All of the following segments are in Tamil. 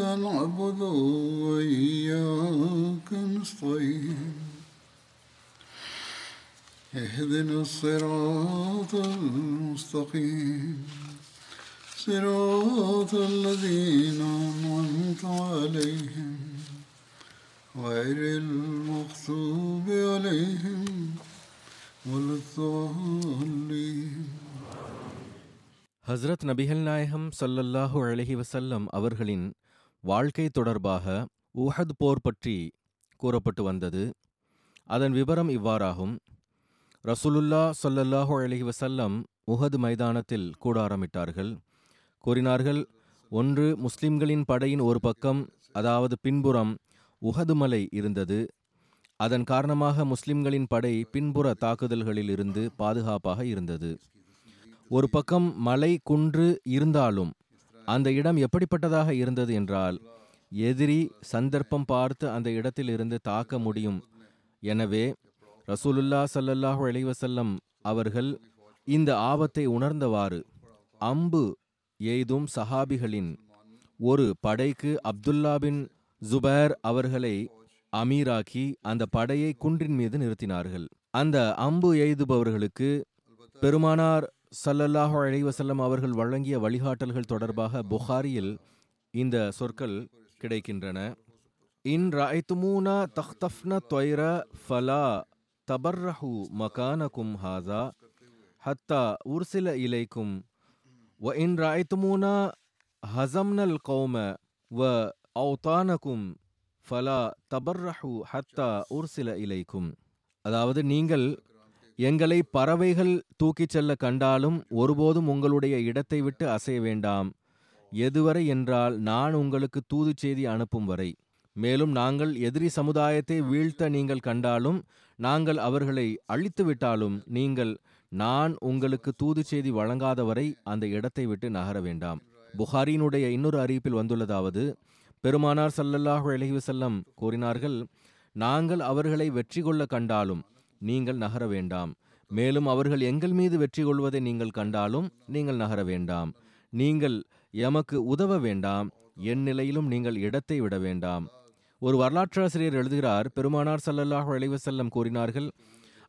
نعبد وإياك نستعين اهدنا الصراط المستقيم صراط الذين أنعمت عليهم غير المغضوب عليهم ولا الضالين ஹஸ்ரத் நபிகள் நாயகம் ஸல்லல்லாஹு அலைஹி வஸல்லம் அவர்களின் வாழ்க்கை தொடர்பாக உஹத் போர் பற்றி கூறப்பட்டு வந்தது. அதன் விவரம் இவ்வாறாகும். ரசூலுல்லா சொல்லல்லாஹு அலைஹி வசல்லம் உஹது மைதானத்தில் கூடாரமிட்டார்கள். கூறினார்கள் ஒன்று முஸ்லிம்களின் படையின் ஒரு பக்கம் அதாவது பின்புறம் உஹது மலை இருந்தது. அதன் காரணமாக முஸ்லிம்களின் படை பின்புற தாக்குதல்களில் இருந்து பாதுகாப்பாக இருந்தது. ஒரு பக்கம் மலை குன்று இருந்தாலும் அந்த இடம் எப்படிப்பட்டதாக இருந்தது என்றால் எதிரி சந்தர்ப்பம் பார்த்து அந்த இடத்தில் இருந்து தாக்க முடியும். எனவே ரசூலுல்லா சல்லல்லாஹு அலைவசல்லம் அவர்கள் இந்த ஆபத்தை உணர்ந்தவாறு அம்பு எய்தும் சஹாபிகளின் ஒரு படைக்கு அப்துல்லா பின் ஜுபேர் அவர்களை அமீராக்கி அந்த படையை குன்றின் மீது நிறுத்தினார்கள். அந்த அம்பு எய்துபவர்களுக்கு பெருமானார் சல்லல்லாஹு அலைவசல்லம் அவர்கள் வழங்கிய வழிகாட்டல்கள் தொடர்பாக புகாரியில் இந்த சொற்கள் கிடைக்கின்றன. இன் ராய்த்துமூனா தஹ்தஃப்ன தொய்ர ஃபலா தபர்ரஹு மகானகும் ஹாதா ஹத்தா உர்சில இலைக்கும். வ இன் ராய்த்துமூனா ஹசம்னல் கௌம வ அவுதானகும் ஃபலா தபர்ரஹு ஹத்தா உர்சில இலைக்கும். அதாவது நீங்கள் எங்களை பறவைகள் தூக்கிச் செல்ல கண்டாலும் ஒருபோதும் உங்களுடைய இடத்தை விட்டு அசைய வேண்டாம். எதுவரை என்றால் நான் உங்களுக்கு தூது செய்தி அனுப்பும் வரை. மேலும் நாங்கள் எதிரி சமுதாயத்தை வீழ்த்த நீங்கள் கண்டாலும் நாங்கள் அவர்களை அழித்துவிட்டாலும் நீங்கள் நான் உங்களுக்கு தூது செய்தி வழங்காத வரை அந்த இடத்தை விட்டு நகர வேண்டாம். புகாரினுடைய இன்னொரு அறிவிப்பில் வந்துள்ளதாவது பெருமானார் சல்லல்லாஹு அலைஹி வஸல்லம் கூறினார்கள் நாங்கள் அவர்களை வெற்றி கொள்ள கண்டாலும் நீங்கள் நகர வேண்டாம். மேலும் அவர்கள் எங்கள் மீது வெற்றி கொள்வதை நீங்கள் கண்டாலும் நீங்கள் நகர வேண்டாம். நீங்கள் எமக்கு உதவ வேண்டாம். என் நிலையிலும் நீங்கள் இடத்தை விட வேண்டாம். ஒரு வரலாற்றாசிரியர் எழுதுகிறார் பெருமானார் சல்லல்லாஹு அலைவசல்லம் கூறினார்கள்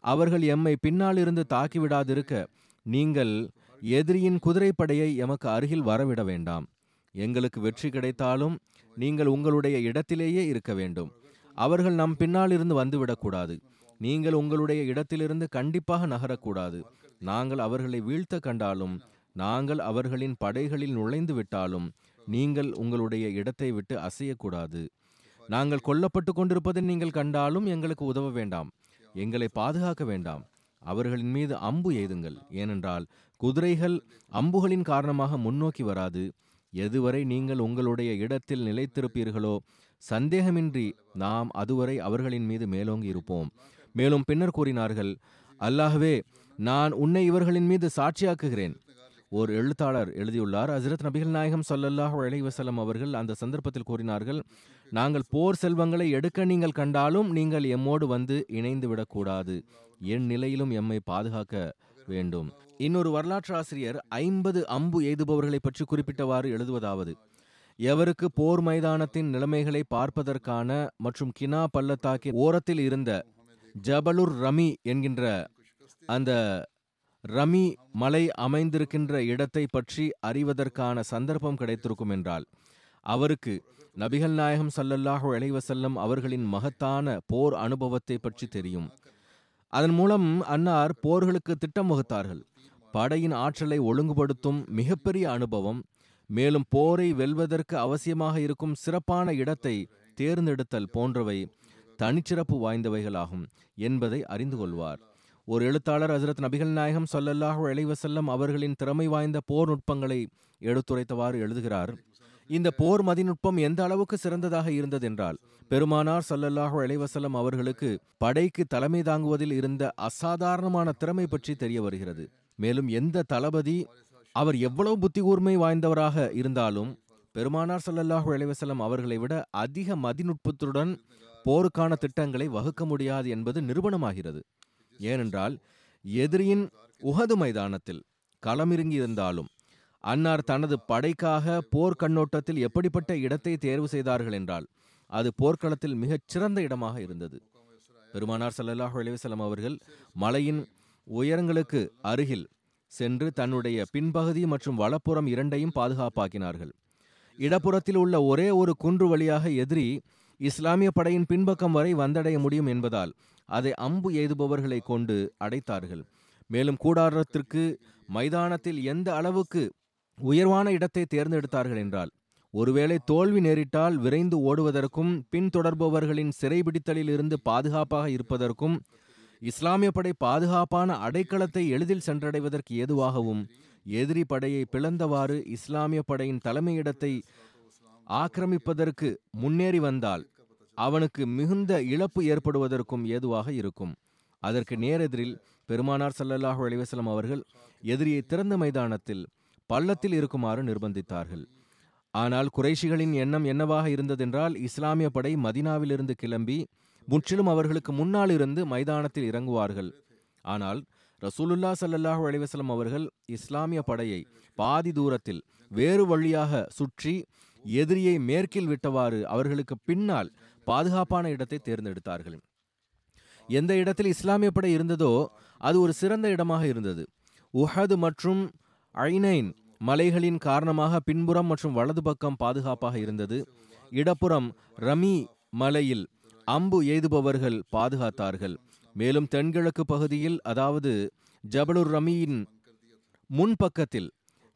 அவர்கள் எம்மை பின்னால் இருந்து தாக்கிவிடாதிருக்க நீங்கள் எதிரியின் குதிரைப்படையை எமக்கு அருகில் வரவிட வேண்டாம். எங்களுக்கு வெற்றி கிடைத்தாலும் நீங்கள் உங்களுடைய இடத்திலேயே இருக்க வேண்டும். அவர்கள் நம் பின்னால் இருந்து வந்துவிடக்கூடாது. நீங்கள் உங்களுடைய இடத்திலிருந்து கண்டிப்பாக நகரக்கூடாது. நாங்கள் அவர்களை வீழ்த்த கண்டாலும் நாங்கள் அவர்களின் படைகளில் நுழைந்து விட்டாலும் நீங்கள் உங்களுடைய இடத்தை விட்டு அசையக்கூடாது. நாங்கள் கொல்லப்பட்டு கொண்டிருப்பதை நீங்கள் கண்டாலும் எங்களுக்கு உதவ வேண்டாம். எங்களை பாதுகாக்க வேண்டாம். அவர்களின் மீது அம்பு எய்துங்கள். ஏனென்றால் குதிரைகள் அம்புகளின் காரணமாக முன்னோக்கி வராது. எதுவரை நீங்கள் உங்களுடைய இடத்தில் நிலைத்திருப்பீர்களோ சந்தேகமின்றி நாம் அதுவரை அவர்களின் மீது மேலோங்கி இருப்போம். மேலும் பின்னர் கூறினார்கள் அல்லாஹ்வே நான் உன்னை இவர்களின் மீது சாட்சியாக்குகிறேன். ஒரு எழுத்தாளர் எழுதியுள்ளார் ஹஜரத் நபிகள் நாயகம் ஸல்லல்லாஹு அலைஹி வசலம் அவர்கள் அந்த சந்தர்ப்பத்தில் கூறினார்கள் நாங்கள் போர் செல்வங்களை எடுக்க நீங்கள் கண்டாலும் நீங்கள் எம்மோடு வந்து இணைந்து விடக்கூடாது. என் நிலையிலும் எம்மை பாதுகாக்க வேண்டும். இன்னொரு வரலாற்று ஆசிரியர் ஐம்பது அம்பு எய்துபவர்களை பற்றி குறிப்பிட்டவாறு எழுதுவதாவது எவருக்கு போர் மைதானத்தின் நிலைமைகளை பார்ப்பதற்கான மற்றும் கினா பள்ளத்தாக்கின் ஓரத்தில் இருந்த ஜபலுர் ரமி என்கின்ற அந்த ரமி மலை அமைந்திருக்கின்ற இடத்தை பற்றி அறிவதற்கான சந்தர்ப்பம் கிடைத்திருக்கும் என்றால் அவருக்கு நபிகள் நாயகம் சல்லல்லாஹு அலைஹி அவர்களின் மகத்தான போர் அனுபவத்தை பற்றி தெரியும். அதன் மூலம் அன்னார் போர்களுக்கு திட்டம் வகுத்தார்கள். படையின் ஆற்றலை ஒழுங்குபடுத்தும் மிகப்பெரிய அனுபவம் மேலும் போரை வெல்வதற்கு அவசியமாக இருக்கும் சிறப்பான இடத்தை தேர்ந்தெடுத்தல் போன்றவை தனிச்சிறப்பு வாய்ந்தவைகளாகும் என்பதை அறிந்து கொள்வார். ஒரு எழுத்தாளர் ஹசரத் நபிகள் நாயகம் சொல்லல்லாஹு இளைவசல்லம் அவர்களின் திறமை வாய்ந்த போர் நுட்பங்களை எடுத்துரைத்தவாறு எழுதுகிறார். இந்த போர் மதிநுட்பம் எந்த அளவுக்கு சிறந்ததாக இருந்ததென்றால் பெருமானார் சல்லல்லாஹு இளைவசல்லம் அவர்களுக்கு படைக்கு தலைமை தாங்குவதில் இருந்த அசாதாரணமான திறமை பற்றி தெரிய வருகிறது. மேலும் எந்த தளபதி அவர் எவ்வளவு புத்தி கூர்மை வாய்ந்தவராக இருந்தாலும் பெருமானார் சல்லல்லாஹு இளைவசல்லம் அவர்களை விட அதிக மதிநுட்பத்துடன் போருக்கான திட்டங்களை வகுக்க முடியாது என்பது நிரூபணமாகிறது. ஏனென்றால் எதிரியின் உகது மைதானத்தில் களமிறங்கி இருந்தாலும் அன்னார் தனது படைக்காக போர் கண்ணோட்டத்தில் எப்படிப்பட்ட இடத்தை தேர்வு செய்தார்கள் என்றால் அது போர்க்களத்தில் மிகச் சிறந்த இடமாக இருந்தது. பெருமானார் ஸல்லல்லாஹு அலிவசலம் அவர்கள் மலையின் உயரங்களுக்கு அருகில் சென்று தன்னுடைய பின்பகுதி மற்றும் வலப்புறம் இரண்டையும் பாதுகாப்பாக்கினார்கள். இடப்புறத்தில் உள்ள ஒரே ஒரு குன்று வழியாக எதிரி இஸ்லாமிய படையின் பின்பக்கம் வரை வந்தடைய முடியும் என்பதால் அதை அம்பு எய்துபவர்களை கொண்டு அடைத்தார்கள். மேலும் கூடாரத்திற்கு மைதானத்தில் எந்த அளவுக்கு உயர்வான இடத்தை தேர்ந்தெடுத்தார்கள் என்றால் ஒருவேளை தோல்வி நேரிட்டால் விரைந்து ஓடுவதற்கும் பின்தொடர்பவர்களின் சிறைபிடித்தலில் இருந்து பாதுகாப்பாக இருப்பதற்கும் இஸ்லாமிய படை பாதுகாப்பான அடைக்கலத்தை எளிதில் சென்றடைவதற்கு ஏதுவாகவும் எதிரி படையை பிளந்தவாறு இஸ்லாமிய படையின் தலைமையிடத்தை ஆக்கிரமிப்பதற்கு முன்னேறி வந்தால் அவனுக்கு மிகுந்த இழப்பு ஏற்படுவதற்கும் ஏதுவாக இருக்கும். அதற்கு நேரெதிரில் பெருமானார் சல்லல்லாஹு அலிவசலம் அவர்கள் எதிரியை திறந்த மைதானத்தில் பள்ளத்தில் இருக்குமாறு நிர்பந்தித்தார்கள். ஆனால் குறைஷிகளின் எண்ணம் என்னவாக இருந்ததென்றால் இஸ்லாமிய படை மதினாவிலிருந்து கிளம்பி முற்றிலும் அவர்களுக்கு முன்னால் இருந்து மைதானத்தில் இறங்குவார்கள். ஆனால் ரசூலுல்லா சல்லல்லாஹு அலிவசலம் அவர்கள் இஸ்லாமிய படையை பாதி தூரத்தில் வேறு வழியாக சுற்றி எதிரியை மேற்கில் விட்டவாறு அவர்களுக்கு பின்னால் பாதுகாப்பான இடத்தை தேர்ந்தெடுத்தார்கள். எந்த இடத்தில் இஸ்லாமிய படை இருந்ததோ அது ஒரு சிறந்த இடமாக இருந்தது. உஹது மற்றும் ஐனைன் மலைகளின் காரணமாக பின்புறம் மற்றும் வலது பக்கம் பாதுகாப்பாக இருந்தது. இடப்புறம் ரமி மலையில் அம்பு எய்துபவர்கள் பாதுகாத்தார்கள். மேலும் தென்கிழக்கு பகுதியில் அதாவது ஜபலுர் ரமியின் முன்பக்கத்தில்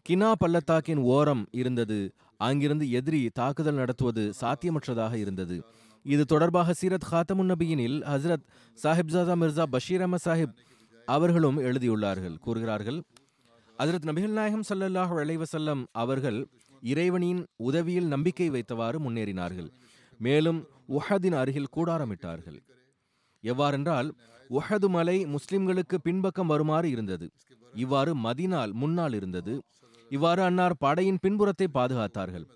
கினா பள்ளத்தாக்கின் ஓரம் இருந்தது. அங்கிருந்து எதிரி தாக்குதல் நடத்துவது சாத்தியமற்றதாக இருந்தது. இது தொடர்பாக சீரத் ஹாத்தமுன் நபியினில் ஹசரத் சாஹிப்ஜாதா மிர்சா பஷீர் அஹமத் சாஹிப் அவர்களும் எழுதியுள்ளார்கள். கூறுகிறார்கள் ஹசரத் நபிகள் நாயகம் ஸல்லல்லாஹு அலைவசல்லம் அவர்கள் இறைவனின் உதவியில் நம்பிக்கை வைத்தவாறு முன்னேறினார்கள். மேலும் உஹதின் அருகில் கூடாரமிட்டார்கள். எவ்வாறென்றால் உஹது மலை முஸ்லிம்களுக்கு பின்பக்கம் வருமாறு இருந்தது. இவ்வாறு மதினால் முன்னால் இருந்தது. இவ்வாறு அன்னார் படையின் பின்புறத்தை பாதுகாத்தார்கள்.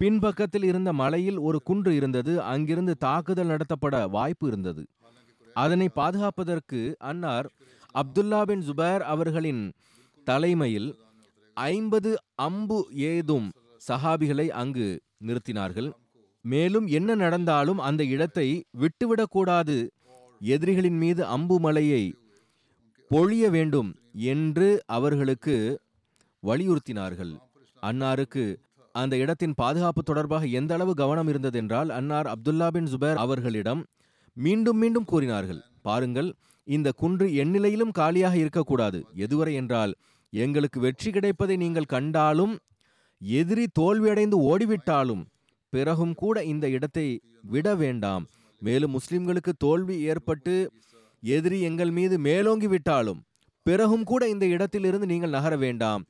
பின்பக்கத்தில் இருந்த மலையில் ஒரு குன்று இருந்தது. அங்கிருந்து தாக்குதல் நடத்தப்பட வாய்ப்பு இருந்தது. அதனை பாதுகாப்பதற்கு அன்னார் அப்துல்லா பின் ஜுபேர் அவர்களின் தலைமையில் ஐம்பது அம்பு ஏதும் சஹாபிகளை அங்கு நிறுத்தினார்கள். மேலும் என்ன நடந்தாலும் அந்த இடத்தை விட்டுவிடக்கூடாது. எதிரிகளின் மீது அம்பு மலையை பொழிய வேண்டும் என்று அவர்களுக்கு வலியுறுத்தினார்கள். அன்னாருக்கு அந்த இடத்தின் பாதுகாப்பு தொடர்பாக எந்த அளவு கவனம் இருந்ததென்றால் அன்னார் அப்துல்லா பின் ஜுபேர் அவர்களிடம் மீண்டும் மீண்டும் கூறினார்கள் பாருங்கள் இந்த குன்று எந்நிலையிலும் காலியாக இருக்கக்கூடாது. எதுவரை என்றால் எங்களுக்கு வெற்றி கிடைப்பதை நீங்கள் கண்டாலும் எதிரி தோல்வியடைந்து ஓடிவிட்டாலும் பிறகும் கூட இந்த இடத்தை விட வேண்டாம். மேலும் முஸ்லிம்களுக்கு தோல்வி ஏற்பட்டு எதிரி எங்கள் மீது மேலோங்கி விட்டாலும் பிறகும் கூட இந்த இடத்திலிருந்து நீங்கள் நகர வேண்டாம்.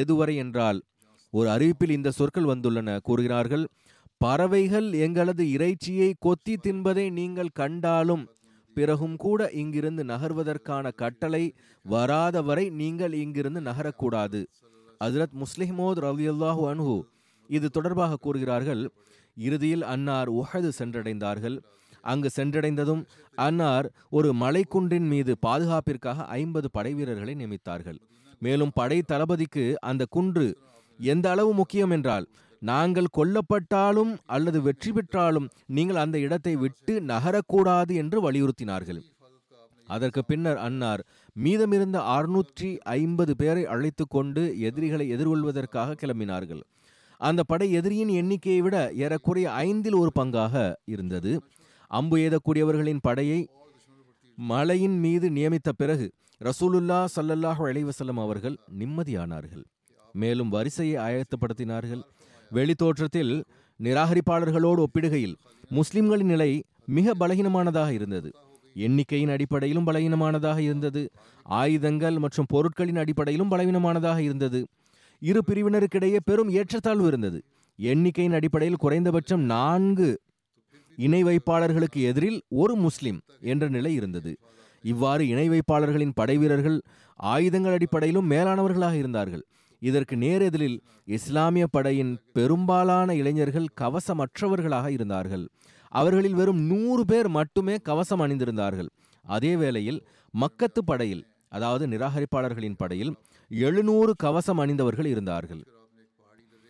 எதுவரை என்றால் ஒரு அறிவிப்பில் இந்த சொற்கள் வந்துள்ளன. கூறுகிறார்கள் பறவைகள் எங்களது இறைச்சியை கொத்தி தின்பதை நீங்கள் கண்டாலும் பிறகும் கூட இங்கிருந்து நகர்வதற்கான கட்டளை வராத வரை நீங்கள் இங்கிருந்து நகரக்கூடாது. ஹஜரத் முஸ்லிமோத் ரலியல்லாஹு அன்ஹு இது தொடர்பாக கூறுகிறார்கள் இறுதியில் அன்னார் உஹது சென்றடைந்தார்கள். அங்கு சென்றடைந்ததும் அன்னார் ஒரு மலைக்குன்றின் மீது பாதுகாப்பிற்காக ஐம்பது படை வீரர்களை நியமித்தார்கள். மேலும் படை தளபதிக்கு அந்த குன்று எந்த அளவு முக்கியம் என்றால் நாங்கள் கொல்லப்பட்டாலும் அல்லது வெற்றி பெற்றாலும் நீங்கள் அந்த இடத்தை விட்டு நகரக்கூடாது என்று வலியுறுத்தினார்கள். அதற்கு பின்னர் அன்னார் மீதமிருந்த அறுநூற்றி ஐம்பது பேரை அழைத்து கொண்டு எதிரிகளை எதிர்கொள்வதற்காக கிளம்பினார்கள். அந்த படை எதிரியின் எண்ணிக்கையை விட ஏறக்குறைய ஐந்தில் ஒரு பங்காக இருந்தது. அம்பு எய்தக்கூடியவர்களின் படையை மலையின் மீது நியமித்த பிறகு ரசூலுல்லா சல்லல்லாஹு அலைவசல்லம் அவர்கள் நிம்மதியானார்கள். மேலும் வரிசையை ஆயத்தப்படுத்தினார்கள். வெளித்தோற்றத்தில் நிராகரிப்பாளர்களோடு ஒப்பிடுகையில் முஸ்லிம்களின் நிலை மிக பலகீனமானதாக இருந்தது. எண்ணிக்கையின் அடிப்படையிலும் பலவீனமானதாக இருந்தது. ஆயுதங்கள் மற்றும் பொருட்களின் அடிப்படையிலும் பலவீனமானதாக இருந்தது. இரு பிரிவினருக்கிடையே பெரும் ஏற்றத்தாழ்வு இருந்தது. எண்ணிக்கையின் அடிப்படையில் குறைந்தபட்சம் நான்கு இணை வைப்பாளர்களுக்கு எதிரில் ஒரு முஸ்லிம் என்ற நிலை இருந்தது. இவ்வாறு இணை வைப்பாளர்களின் படைவீரர்கள் ஆயுதங்கள் அடிப்படையிலும் மேலானவர்களாக இருந்தார்கள். இதற்கு நேரெதிரில் இஸ்லாமிய படையின் பெரும்பாலான இளைஞர்கள் கவசமற்றவர்களாக இருந்தார்கள். அவர்களில் வெறும் நூறு பேர் மட்டுமே கவசம் அணிந்திருந்தார்கள். அதே வேளையில் மக்கத்து படையில் அதாவது நிராகரிப்பாளர்களின் படையில் எழுநூறு கவசம் அணிந்தவர்கள் இருந்தார்கள்.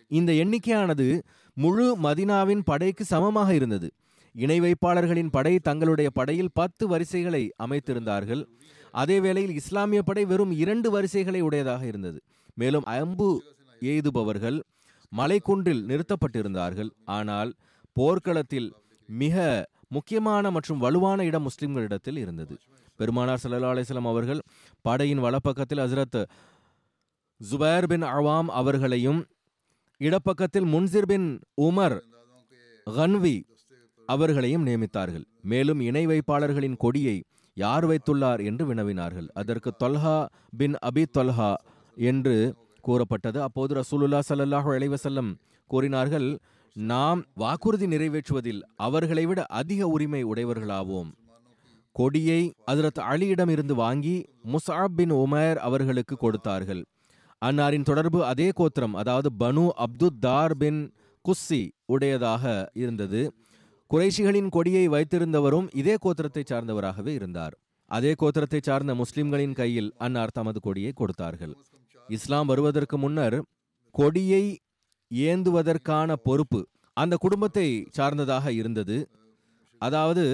இந்த எண்ணிக்கையானது முழு மதினாவின் படைக்கு சமமாக இருந்தது. இணை வைப்பாளர்களின் படை தங்களுடைய படையில் பத்து வரிசைகளை அமைத்திருந்தார்கள். அதே வேளையில் இஸ்லாமிய படை வெறும் இரண்டு வரிசைகளை உடையதாக இருந்தது. மேலும் அம்பு எய்துபவர்கள் மலைக்குன்றில் நிறுத்தப்பட்டிருந்தார்கள். ஆனால் போர்க்களத்தில் மிக முக்கியமான மற்றும் வலுவான இடம் முஸ்லிம்களிடத்தில் இருந்தது. பெருமானார் சல்லா அலிஸ்லாம் அவர்கள் படையின் வலப்பக்கத்தில் ஹசரத் ஜுபேர் பின் அவாம் அவர்களையும் இடப்பக்கத்தில் முன்சிர் பின் உமர் கன்வி அவர்களையும் நியமித்தார்கள். மேலும் இணை வைப்பாளர்களின் கொடியை யார் வைத்துள்ளார் என்று வினவினார்கள். அதற்கு தொல்ஹா பின் அபி தொல்ஹா என்று கூறப்பட்டது. அப்போது ரசூலுல்லா சல்லாஹு அலைவசல்லம் கூறினார்கள் நாம் வாக்குறுதி நிறைவேற்றுவதில் அவர்களை விட அதிக உரிமை உடையவர்களாவோம். கொடியை அதிரத் அலியிடம் இருந்து வாங்கி முசாப் பின் உமர் அவர்களுக்கு கொடுத்தார்கள். அன்னாரின் தொடர்பு அதே கோத்திரம் அதாவது பனு அப்துத்தார் பின் குஸ்ஸி உடையதாக இருந்தது. குறைஷிகளின் கொடியை வைத்திருந்தவரும் இதே கோத்திரத்தை சார்ந்தவராகவே இருந்தார். அதே கோத்திரத்தை சார்ந்த முஸ்லிம்களின் கையில் அன்னார் தமது கொடியை கொடுத்தார்கள். இஸ்லாம் வருவதற்கு முன்னர் கொடியை ஏந்துவதற்கான பொறுப்பு அந்த குடும்பத்தை சார்ந்ததாக இருந்தது. அதாவது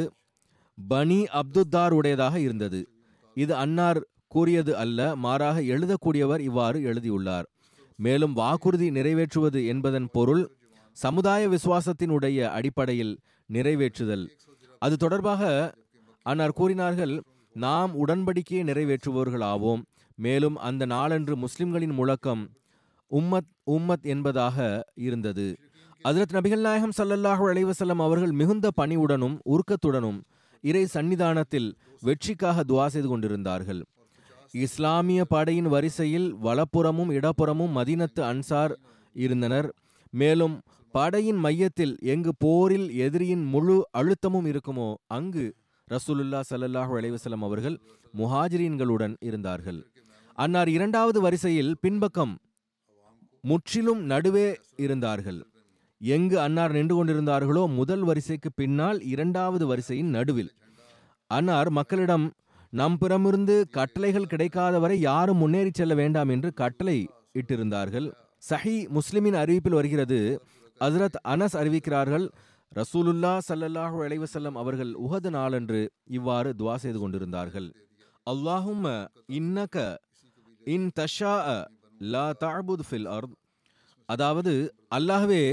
பனி அப்துத்தார் உடையதாக இருந்தது. இது அன்னார் கூறியது அல்ல மாறாக எழுதக்கூடியவர் இவ்வாறு எழுதியுள்ளார். மேலும் வாக்குறுதி நிறைவேற்றுவது என்பதன் பொருள் சமுதாய விசுவாசத்தினுடைய அடிப்படையில் நிறைவேற்றுதல். அது தொடர்பாக அன்னார் கூறினார்கள் நாம் உடன்படிக்கையை நிறைவேற்றுபவர்களாவோம். மேலும் அந்த நாளன்று முஸ்லிம்களின் முழக்கம் உம்மத் உம்மத் என்பதாக இருந்தது. அதிரத் நபிகள் நாயகம் சல்லல்லாஹு அலைவசல்லம் அவர்கள் மிகுந்த பணிவுடனும் உருக்கத்துடனும் இறை சன்னிதானத்தில் வெற்றிக்காக துவா செய்து கொண்டிருந்தார்கள். இஸ்லாமிய படையின் வரிசையில் வலப்புறமும் இடப்புறமும் மதீனத்து அன்சார் இருந்தனர். மேலும் படையின் மையத்தில் எங்கு போரில் எதிரியின் முழு அழுத்தமும் இருக்குமோ அங்கு ரசூலுல்லா சல்லல்லாஹு அலைவசலம் அவர்கள் முஹாஜிரீன்களுடன் இருந்தார்கள். அன்னார் இரண்டாவது வரிசையில் பின்பக்கம் முற்றிலும் நடுவே இருந்தார்கள். எங்கு அன்னார் நின்று கொண்டிருந்தார்களோ முதல் வரிசைக்கு பின்னால் இரண்டாவது வரிசையின் நடுவில். அன்னார் மக்களிடம் நம் பிறமிருந்து கட்டளைகள் கிடைக்காத வரை யாரும் முன்னேறி செல்ல வேண்டாம் என்று கட்டளை இட்டிருந்தார்கள். சஹி முஸ்லிமின் அறிவிப்பில் வருகிறது ஹசரத் அனஸ் அறிவிக்கிறார்கள் ரசூலுல்லா சல்லல்லாஹு அலைவசல்லம் அவர்கள் உஹது நாளன்று இவ்வாறு துவா செய்து கொண்டிருந்தார்கள். அல்லாஹும் இன்னக இன் தஷா லா தாபுத் ஃபில் அர்த். அதாவது அல்லாஹ்வே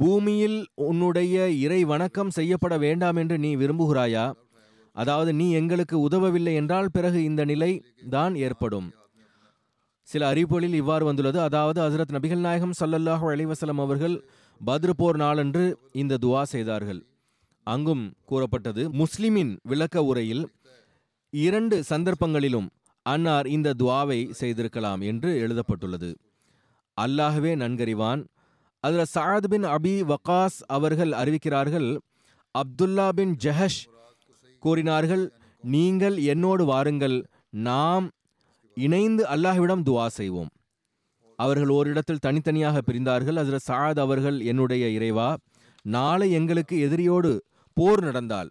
பூமியில் உன்னுடைய இறை வணக்கம் செய்யப்பட வேண்டாம் என்று நீ விரும்புகிறாயா? அதாவது நீ எங்களுக்கு உதவவில்லை என்றால் பிறகு இந்த நிலை தான் ஏற்படும். சில அறிவிப்புகளில் இவ்வாறு வந்துள்ளது. அதாவது ஹசரத் நபிகள் நாயகம் சல்லல்லாஹு அலைவசலம் அவர்கள் பத்ர் போர் நாளன்று இந்த துவா செய்தார்கள். அங்கும் கூறப்பட்டது முஸ்லிமின் விளக்க உரையில் இரண்டு சந்தர்ப்பங்களிலும் அன்னார் இந்த துவாவை செய்திருக்கலாம் என்று எழுதப்பட்டுள்ளது. அல்லாஹவே நன்கறிவான். அதில் சாத் பின் அபி வகாஸ் அவர்கள் அறிவிக்கிறார்கள் அப்துல்லா பின் ஜஹஷ் கூறினார்கள் நீங்கள் என்னோடு வாருங்கள் நாம் இணைந்து அல்லாஹ்விடம் துவா செய்வோம். அவர்கள் ஓரிடத்தில் தனித்தனியாக பிரிந்தார்கள். அதில் சாத் அவர்கள் என்னுடைய இறைவா நாளை எங்களுக்கு எதிரியோடு போர் நடந்தால்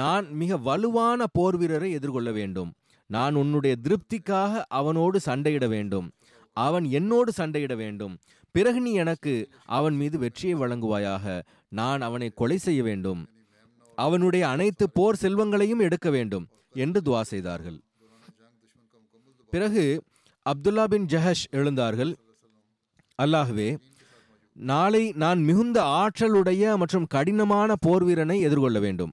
நான் மிக வலுவான போர் வீரரை எதிர்கொள்ள வேண்டும். நான் உன்னுடைய திருப்திக்காக அவனோடு சண்டையிட வேண்டும். அவன் என்னோடு சண்டையிட வேண்டும். பிறகு நீ எனக்கு அவன் மீது வெற்றியை வழங்குவாயாக. நான் அவனை கொலை செய்ய வேண்டும். அவனுடைய அனைத்து போர் செல்வங்களையும் எடுக்க வேண்டும் என்று துவா செய்தார்கள். பிறகு அப்துல்லா பின் ஜஹஷ் எழுந்தார்கள் அல்லாஹ்வே நாளை நான் மிகுந்த ஆற்றலுடைய மற்றும் கடினமான போர் வீரனை எதிர்கொள்ள வேண்டும்.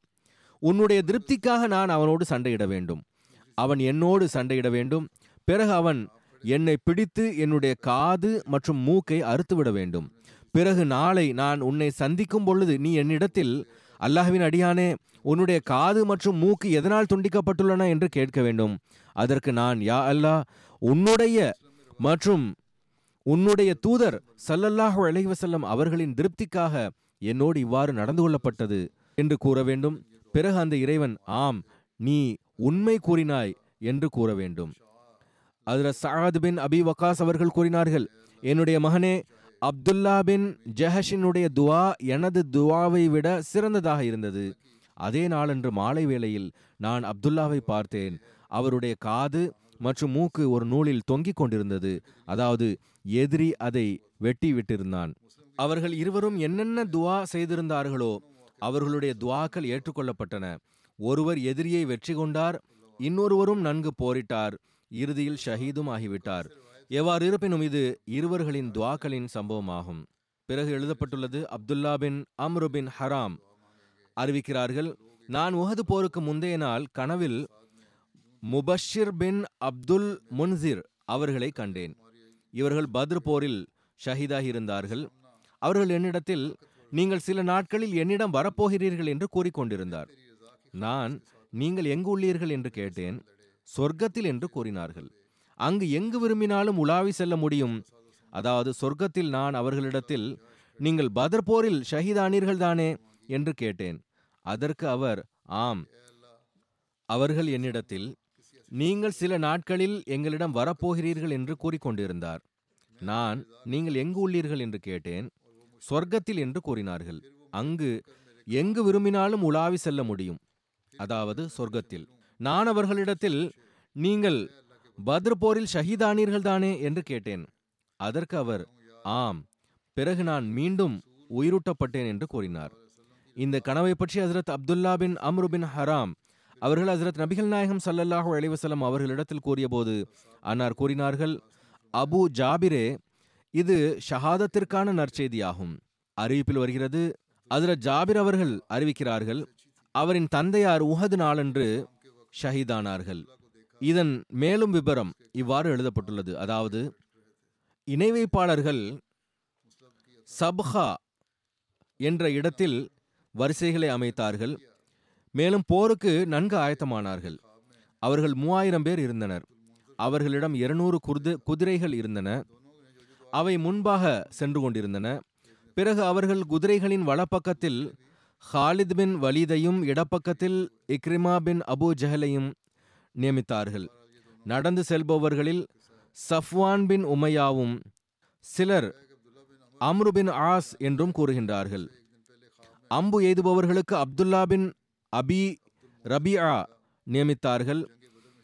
உன்னுடைய திருப்திக்காக நான் அவனோடு சண்டையிட வேண்டும். அவன் என்னோடு சண்டையிட வேண்டும். பிறகு அவன் என்னை பிடித்து என்னுடைய காது மற்றும் மூக்கை அறுத்துவிட வேண்டும். பிறகு நாளை நான் உன்னை சந்திக்கும் பொழுது நீ என்னிடத்தில் அல்லாஹ்வின் அடியானே உன்னுடைய காது மற்றும் மூக்கு எதனால் துண்டிக்கப்பட்டுள்ளன? என்று கேட்க வேண்டும். அதற்கு நான் யா அல்லா உன்னுடைய மற்றும் உன்னுடைய தூதர் சல்லல்லாஹு அலைவசல்லம் அவர்களின் திருப்திக்காக என்னோடு இவ்வாறு நடந்து கொள்ளப்பட்டது என்று கூற வேண்டும். பிறகு அந்த இறைவன் ஆம் நீ உண்மை கூறினாய் என்று கூற வேண்டும். அதில் சஹாத் பின் அபி வக்காஸ் அவர்கள் கூறினார்கள் என்னுடைய மகனே அப்துல்லா பின் ஜஹஷினுடைய துவா எனது துவாவை விட சிறந்ததாக இருந்தது. அதே நாளன்று மாலை வேளையில் நான் அப்துல்லாவை பார்த்தேன். அவருடைய காது மற்றும் மூக்கு ஒரு நூலில் தொங்கிக் கொண்டிருந்தது. அதாவது எதிரி அதை வெட்டி விட்டிருந்தான். அவர்கள் இருவரும் என்னென்ன துவா செய்திருந்தார்களோ அவர்களுடைய துவாக்கள் ஏற்றுக்கொள்ளப்பட்டன. ஒருவர் எதிரியை வெற்றி கொண்டார் இன்னொருவரும் நன்கு போரிட்டார் இறுதியில் ஷஹீதும் ஆகிவிட்டார். எவ்வாறு இருப்பினும் இது இருவர்களின் துவாக்களின் சம்பவமாகும். பிறகு எழுதப்பட்டுள்ளது அப்துல்லா பின் அம்ரு பின் ஹராம். அறிவிக்கிறார்கள் நான் உகது போருக்கு முந்தைய நாள் கனவில் முபஷிர் பின் அப்துல் முன்சிர் அவர்களை கண்டேன். இவர்கள் பத்ர் போரில் ஷஹீதாகி இருந்தார்கள் அவர்கள் என்னிடத்தில் நீங்கள் சில நாட்களில் என்னிடம் வரப்போகிறீர்கள் என்று கூறிக்கொண்டிருந்தார். நான் நீங்கள் எங்கு உள்ளீர்கள்? என்று கேட்டேன். சொர்க்கத்தில் என்று கூறினார்கள். அங்கு எங்கு விரும்பினாலும் உலாவி செல்ல முடியும். அதாவது சொர்க்கத்தில் நான் அவர்களிடத்தில் நீங்கள் பதர் போரில் ஷஹீதானீர்கள் தானே? என்று கேட்டேன். அதற்கு அவர் ஆம். அவர்கள் என்னிடத்தில் நீங்கள் சில நாட்களில் எங்களிடம் வரப்போகிறீர்கள் என்று கூறிக்கொண்டிருந்தார். நான் நீங்கள் எங்கு உள்ளீர்கள்? என்று கேட்டேன். சொர்க்கத்தில் என்று கூறினார்கள். அங்கு எங்கு விரும்பினாலும் உலாவி செல்ல முடியும். அதாவது சொர்க்கத்தில். நான் அவர்களிடத்தில் நீங்கள் பத்ர் போரில் ஷஹீதானீர்கள் தானே? என்று கேட்டேன். அதற்கு அவர் ஆம் பிறகு நான் மீண்டும் உயிரூட்டப்பட்டேன் என்று கூறினார். இந்த கனவை பற்றி ஹசரத் அப்துல்லா பின் அம்ரு பின் ஹராம் அவர்கள் ஹசரத் நபிகள் நாயகம் சல்லல்லாஹு அலைவசலம் அவர்களிடத்தில் கூறியபோது அன்னார் கூறினார்கள் அபு ஜாபிரே இது ஷஹாதத்திற்கான நற்செய்தியாகும். அறிவிப்பில் வருகிறது ஹசரத் ஜாபிர் அவர்கள் அறிவிக்கிறார்கள் அவரின் தந்தையார் உஹது நாளன்று ஷஹீதானார்கள். இதன் மேலும் விபரம் இவ்வாறு எழுதப்பட்டுள்ளது. அதாவது இணை வைப்பாளர்கள் சப்ஹா என்ற இடத்தில் வரிசைகளை அமைத்தார்கள். மேலும் போருக்கு நன்கு ஆயத்தமானார்கள். அவர்கள் மூவாயிரம் பேர் இருந்தனர். அவர்களிடம் இருநூறு குர்து குதிரைகள் இருந்தன. அவை முன்பாக சென்று கொண்டிருந்தன. பிறகு அவர்கள் குதிரைகளின் வலப்பக்கத்தில் ஹாலித் பின் வலீதையும் இடப்பக்கத்தில் இக்ரிமா பின் அபு ஜஹலையும் நியமித்தார்கள். நடந்து செல்பவர்களில் சஃப்வான் பின் உமையாவும் சிலர் அம்ரு பின் ஆஸ் என்றும் கூறுகின்றார்கள். அம்பு எய்துபவர்களுக்கு அப்துல்லா பின் அபி ரபியா நியமித்தார்கள்.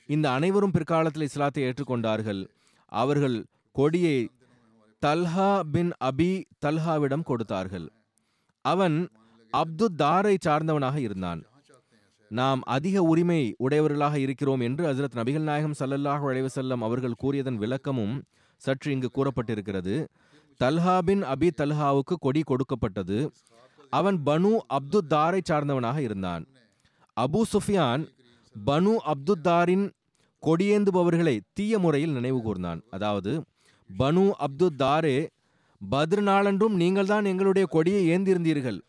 இந்த அனைவரும் பிற்காலத்தில் இஸ்லாத்தை ஏற்றுக்கொண்டார்கள். அவர்கள் கொடியை தல்ஹா பின் அபி தல்ஹாவிடம் கொடுத்தார்கள். அவன் அப்துத்தாரை சார்ந்தவனாக இருந்தான். நாம் அதிக உரிமை உடையவர்களாக இருக்கிறோம் என்று ஹசரத் நபிகள் நாயகம் சல்லல்லாஹ் அலைஹி வஸல்லம் அவர்கள் கூறியதன் விளக்கமும் சற்று இங்கு கூறப்பட்டிருக்கிறது. தல்ஹா பின் அபி தல்ஹாவுக்கு கொடி கொடுக்கப்பட்டது. அவன் பனு அப்துத்தாரை சார்ந்தவனாக இருந்தான். அபு சுஃபியான் பனு அப்துத்தாரின் கொடியேந்துபவர்களை தீய முறையில் நினைவு கூர்ந்தான். அதாவது பனு அப்துத்தாரே பத்ர் நாளன்றும் நீங்கள்தான் எங்களுடைய கொடியை ஏந்திருந்தீர்கள்.